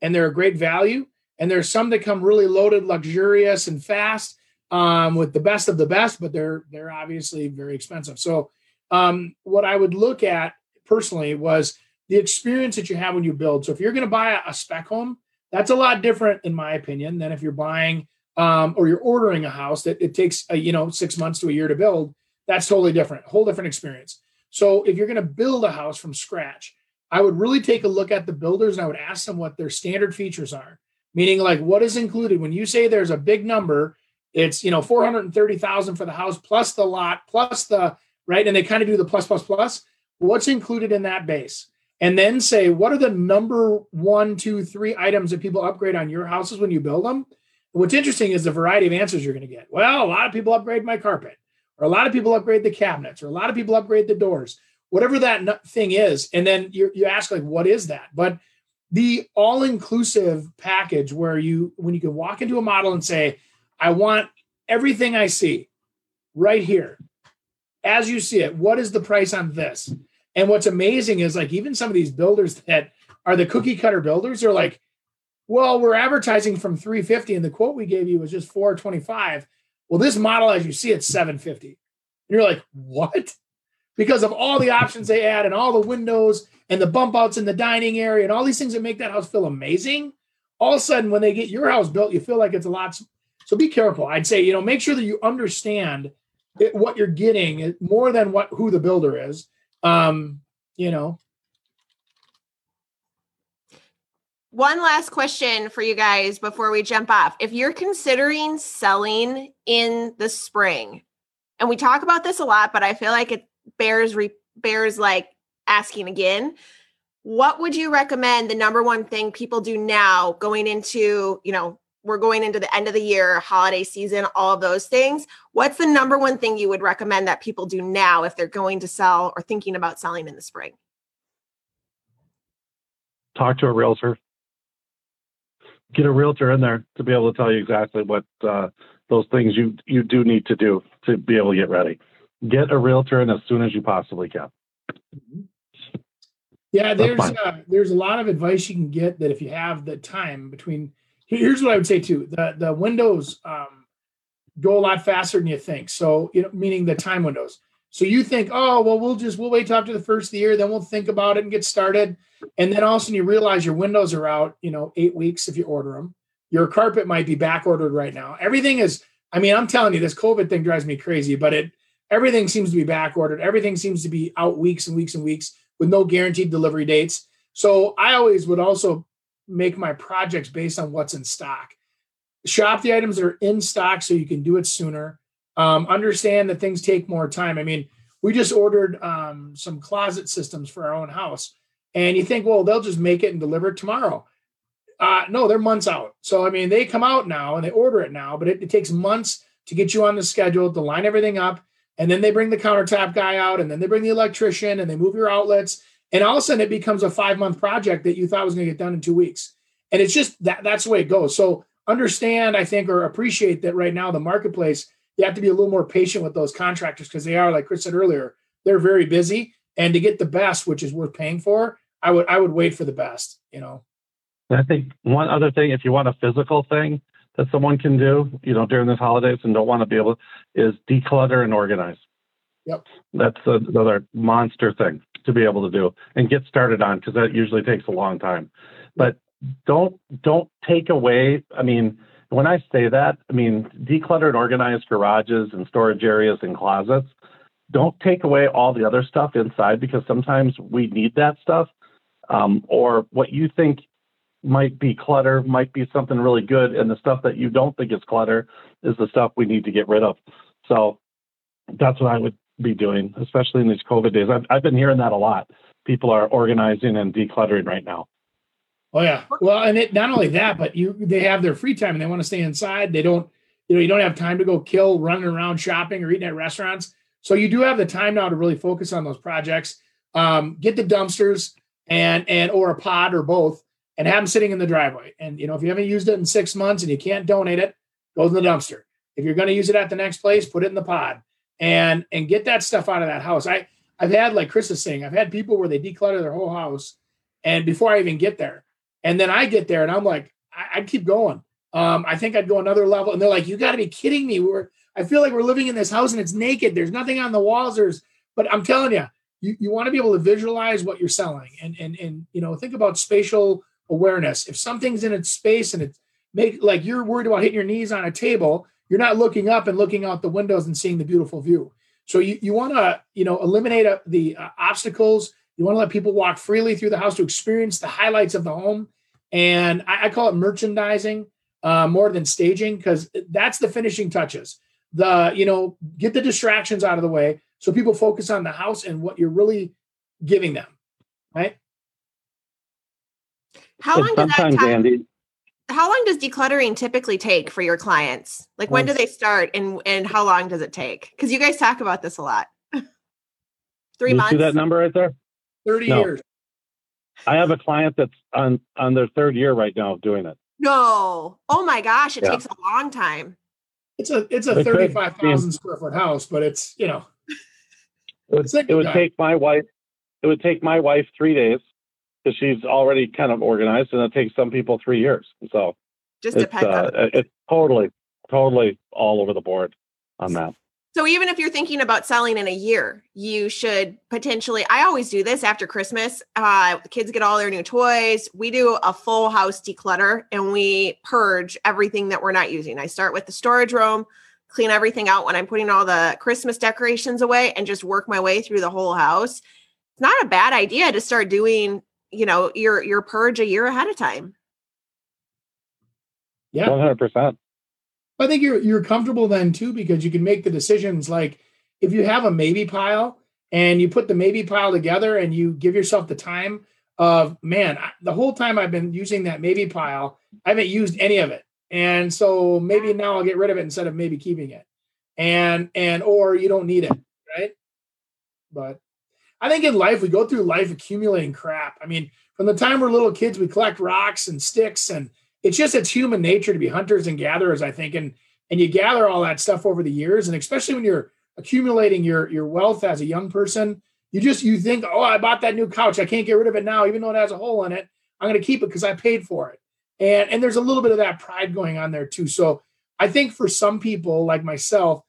and they're a great value. And there's some that come really loaded, luxurious, and fast um, with the best of the best, but they're they're obviously very expensive. So um, what I would look at personally was the experience that you have when you build. So if you're going to buy a, spec home, that's a lot different, in my opinion, than if you're buying um, or you're ordering a house that it takes a, you know six months to a year to build. That's totally different, whole different experience. So if you're going to build a house from scratch, I would really take a look at the builders and I would ask them what their standard features are. Meaning, like what is included when you say there's a big number, it's you know 430,000 for the house plus the lot plus the right? And they kind of do the plus, plus, plus. What's included in that base? And then say, what are the number one, two, three items that people upgrade on your houses when you build them? what's interesting is the variety of answers you're going to get. Well, a lot of people upgrade my carpet, or a lot of people upgrade the cabinets, or a lot of people upgrade the doors, whatever that thing is. And then you, you ask, like, what is that? But the all inclusive package where you, when you can walk into a model and say, I want everything I see right here as you see it, what is the price on this? And what's amazing is like even some of these builders *laughs* that are the cookie cutter builders are like, well, we're advertising from 350 and the quote we gave you was just 425. Well, this model, as you see, it's 750. And you're like, what? Because of all the options they add and all the windows and the bump outs in the dining area and all these things that make that house feel amazing. All of a sudden, when they get your house built, you feel like it's a lot. So be careful. I'd say, you know, make sure that you understand it, what you're getting more than what who the builder is. Um, you know. One last question for you guys before we jump off. If you're considering selling in the spring, and we talk about this a lot, but I feel like it bears re- bears like asking again. What would you recommend the number one thing people do now going into, you know, we're going into the end of the year, holiday season, all of those things. What's the number one thing you would recommend that people do now if they're going to sell or thinking about selling in the spring? talk to a realtor. Get a realtor in there to be able to tell you exactly what uh, those things you you do need to do to be able to get ready. Get a realtor in as soon as you possibly can. Yeah, there's uh, there's a lot of advice you can get that if you have the time between. Here's what I would say too: the the windows um, go a lot faster than you think. So you know, meaning the time windows. So you think, oh well, we'll just we'll wait till after the first of the year, then we'll think about it and get started. And then all of a sudden you realize your windows are out, you know, eight weeks if you order them. Your carpet might be back ordered right now. Everything is. I mean, I'm telling you, this COVID thing drives me crazy. But it everything seems to be back ordered. Everything seems to be out weeks and weeks and weeks with no guaranteed delivery dates. So I always would also make my projects based on what's in stock. Shop the items that are in stock so you can do it sooner. Um, understand that things take more time. I mean, we just ordered um, some closet systems for our own house, and you think, well, they'll just make it and deliver it tomorrow. Uh, no, they're months out. So I mean, they come out now and they order it now, but it, it takes months to get you on the schedule to line everything up and then they bring the countertop guy out and then they bring the electrician and they move your outlets. And all of a sudden it becomes a five month project that you thought was going to get done in two weeks. And it's just that that's the way it goes. So understand i think or appreciate that right now the marketplace you have to be a little more patient with those contractors because they are like chris said earlier they're very busy. And to get the best which is worth paying for i would i would wait for the best you know? I think one other thing if you want a physical thing that someone can do, you know, during this holidays and don't want to be able is declutter and organize. Yep. That's another monster thing to be able to do and get started on because that usually takes a long time. But don't don't take away. I mean, when I say that, I mean declutter and organize garages and storage areas and closets. Don't take away all the other stuff inside because sometimes we need that stuff. Um, or what you think might be clutter, might be something really good, and the stuff that you don't think is clutter is the stuff we need to get rid of. So that's what I would be doing, especially in these COVID days. I've, I've been hearing that a lot. People are organizing and decluttering right now. Oh yeah, well, and it not only that, but you they have their free time and they want to stay inside. They don't, you know, you don't have time to go kill running around shopping or eating at restaurants. So you do have the time now to really focus on those projects. Um, get the dumpsters and and or a pod or both and have them sitting in the driveway. And you know, if you haven't used it in six months and you can't donate it, go in the dumpster. If you're going to use it at the next place, put it in the pod and and get that stuff out of that house. I I've had like Chris is saying, I've had people where they declutter their whole house, and before I even get there, and then I get there and I'm like, I, would keep going. Um, I think I'd go another level, and they're like, you got to be kidding me. We're I feel like we're living in this house and it's naked. There's nothing on the walls. There's, but I'm telling you, you, you want to be able to visualize what you're selling and and and you know think about spatial awareness. If something's in its space and it's make like you're worried about hitting your knees on a table, you're not looking up and looking out the windows and seeing the beautiful view. So you, you want to you know eliminate uh, the uh, obstacles. You want to let people walk freely through the house to experience the highlights of the home. And I, I call it merchandising uh, more than staging because that's the finishing touches. The you know get the distractions out of the way so people focus on the house and what you're really giving them, right? How long does that time, Andy, how long does decluttering typically take for your clients? Like when do they start and and how long does it take? Because you guys talk about this a lot. *laughs* Three you months. See that number right there? 30 no. years. I have a client that's on on their third year right now of doing it. No. Oh my gosh, it yeah. takes a long time. It's a it's a thirty five thousand square foot house, but it's you know. It would, it would take my wife. It would take my wife three days because she's already kind of organized, and it takes some people three years. So just depends. Uh, it's totally, totally all over the board on that. So even if you're thinking about selling in a year, you should potentially. I always do this after Christmas. Uh, kids get all their new toys. We do a full house declutter and we purge everything that we're not using. I start with the storage room, clean everything out when I'm putting all the Christmas decorations away, and just work my way through the whole house. It's not a bad idea to start doing you know your your purge a year ahead of time. Yeah. 100% i think you're you're comfortable then too because you can make the decisions like if you have a maybe pile and you put the maybe pile together and you give yourself the time of man the whole time i've been using that maybe pile i haven't used any of it. And so maybe now i'll get rid of it instead of maybe keeping it. And and or you don't need it right? But I think in life we go through life accumulating crap. I mean, from the time we're little kids, we collect rocks and sticks, and it's just it's human nature to be hunters and gatherers, I think, and and you gather all that stuff over the years, and especially when you're accumulating your your wealth as a young person, you just you think, oh, I bought that new couch, I can't get rid of it now, even though it has a hole in it. I'm going to keep it because I paid for it, and and there's a little bit of that pride going on there too. So I think for some people like myself,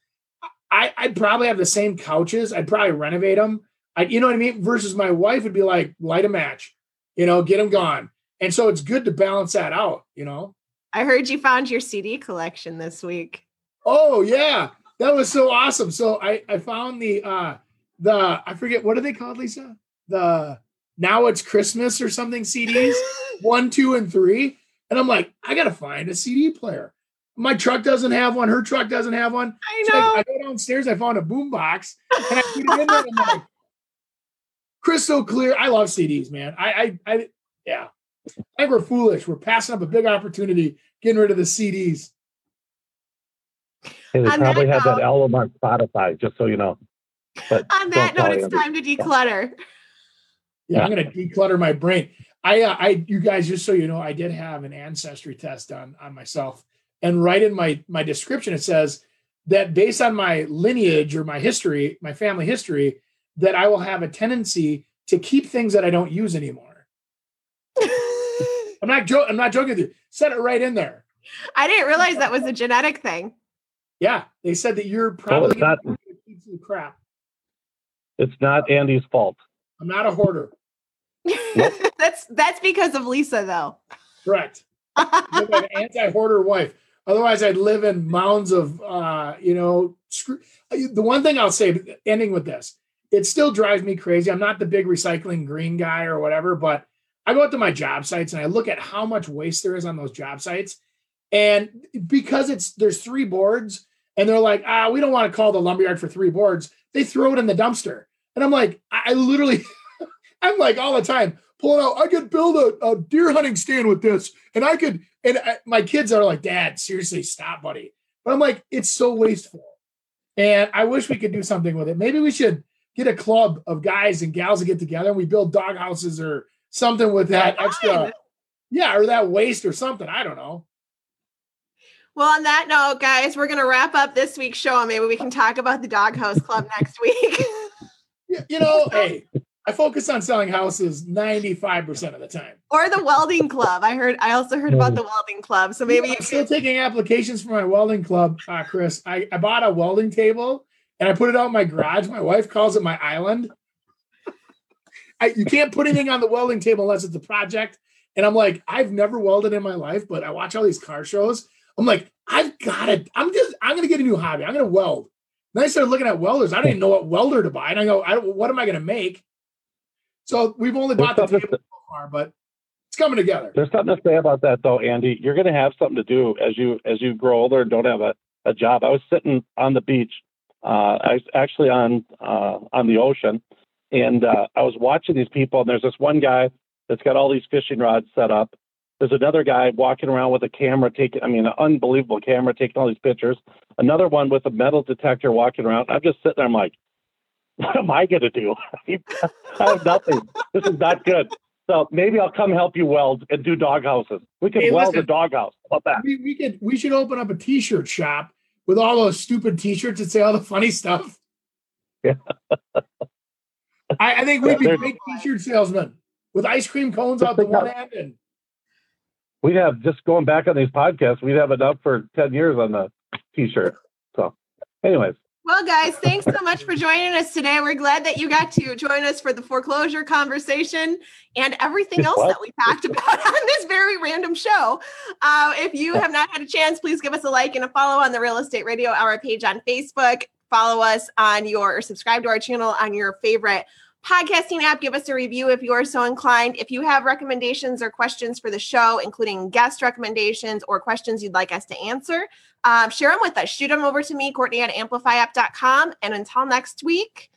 I, I'd probably have the same couches. I'd probably renovate them. I, you know what I mean? Versus my wife would be like, light a match, you know, get them gone. And so it's good to balance that out, you know. I heard you found your CD collection this week. Oh yeah, that was so awesome. So I I found the uh the I forget what are they called, Lisa? The now it's Christmas or something CDs *laughs* one, two, and three. And I'm like, I gotta find a CD player. My truck doesn't have one. Her truck doesn't have one. I know. So I, I, go downstairs. I found a boom box and I put it in there. And I'm like, crystal clear. I love CDs, man. I, I, I, yeah. I think we're foolish. We're passing up a big opportunity getting rid of the CDs. Hey, they on probably have note, that album on Spotify, just so you know. But on that note, it's time to declutter. Yeah, I'm going to declutter my brain. I, uh, I, you guys, just so you know, I did have an ancestry test done on myself, and right in my my description it says that based on my lineage or my history, my family history, that I will have a tendency to keep things that I don't use anymore. *laughs* I'm not joking. I'm not joking with you. Set it right in there. I didn't realize that was a genetic thing. Yeah, they said that you're probably well, not, keep some crap. It's not Andy's fault. I'm not a hoarder. Nope. *laughs* that's that's because of Lisa, though. Correct. an *laughs* anti-hoarder wife. Otherwise, I'd live in mounds of, uh, you know, screw. The one thing I'll say, ending with this, it still drives me crazy. I'm not the big recycling green guy or whatever, but I go out to my job sites and I look at how much waste there is on those job sites. And because it's there's three boards and they're like, ah, we don't want to call the lumberyard for three boards. They throw it in the dumpster. And I'm like, I literally, *laughs* I'm like all the time pulling out, I could build a, a deer hunting stand with this. And I could, and I, my kids are like, Dad, seriously, stop, buddy. But I'm like, it's so wasteful. And I wish we could do something with it. Maybe we should get a club of guys and gals to get together and we build dog houses or something with that extra, yeah, or that waste or something. I don't know. Well, on that note, guys, we're going to wrap up this week's show and maybe we can talk about the Doghouse Club *laughs* next week. you know, *laughs* hey, I focus on selling houses 95% of the time. Or the welding club. I heard I also heard about the welding club. So maybe I'm still taking applications for my welding club, uh, Chris. I, I bought a welding table and I put it out in my garage. My wife calls it my island. I, you can't put anything on the welding table unless it's a project. And I'm like, I've never welded in my life, but I watch all these car shows I'm like, I've got it. I'm just, I'm going to get a new hobby. I'm going to weld. Then I started looking at welders. I didn't even know what welder to buy. And I go, I, what am I going to make? So we've only bought the table so far, but it's coming together. There's something to say about that though, Andy. You're going to have something to do as you, as you grow older and don't have a, a job. I was sitting on the beach. Uh, I was actually on, uh, on the ocean and, uh, I was watching these people and there's this one guy that's got all these fishing rods set up there's another guy walking around with a camera taking, I mean, an unbelievable camera taking all these pictures. Another one with a metal detector walking around. I'm just sitting there. I'm like, *laughs* what am I going to do? *laughs* I have nothing. this is not good. So maybe I'll come help you weld and do dog houses. We could hey, weld listen, a dog house. How about that? We, we could. We should open up a T-shirt shop with all those stupid T-shirts that say all the funny stuff. Yeah. *laughs* I, I think we'd be great T-shirt salesmen with ice cream cones out the one end and we'd have just going back on these podcasts, we'd have enough for 10 years on the t-shirt. So anyways. Well, guys, thanks so much for joining us today. We're glad that you got to join us for the foreclosure conversation and everything else that we talked about *laughs* on this very random show. Uh, if you have not had a chance, please give us a like and a follow on the Real Estate Radio Hour page on Facebook. Follow us on your, or subscribe to our channel on your favorite podcasting app. Give us a review if you are so inclined. If you have recommendations or questions for the show, including guest recommendations or questions you'd like us to answer, um, share them with us. Shoot them over to me, Courtney at amplifyapp.com. And until next week,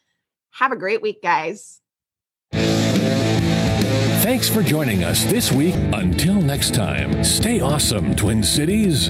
have a great week, guys. Thanks for joining us this week. Until next time, stay awesome, Twin Cities.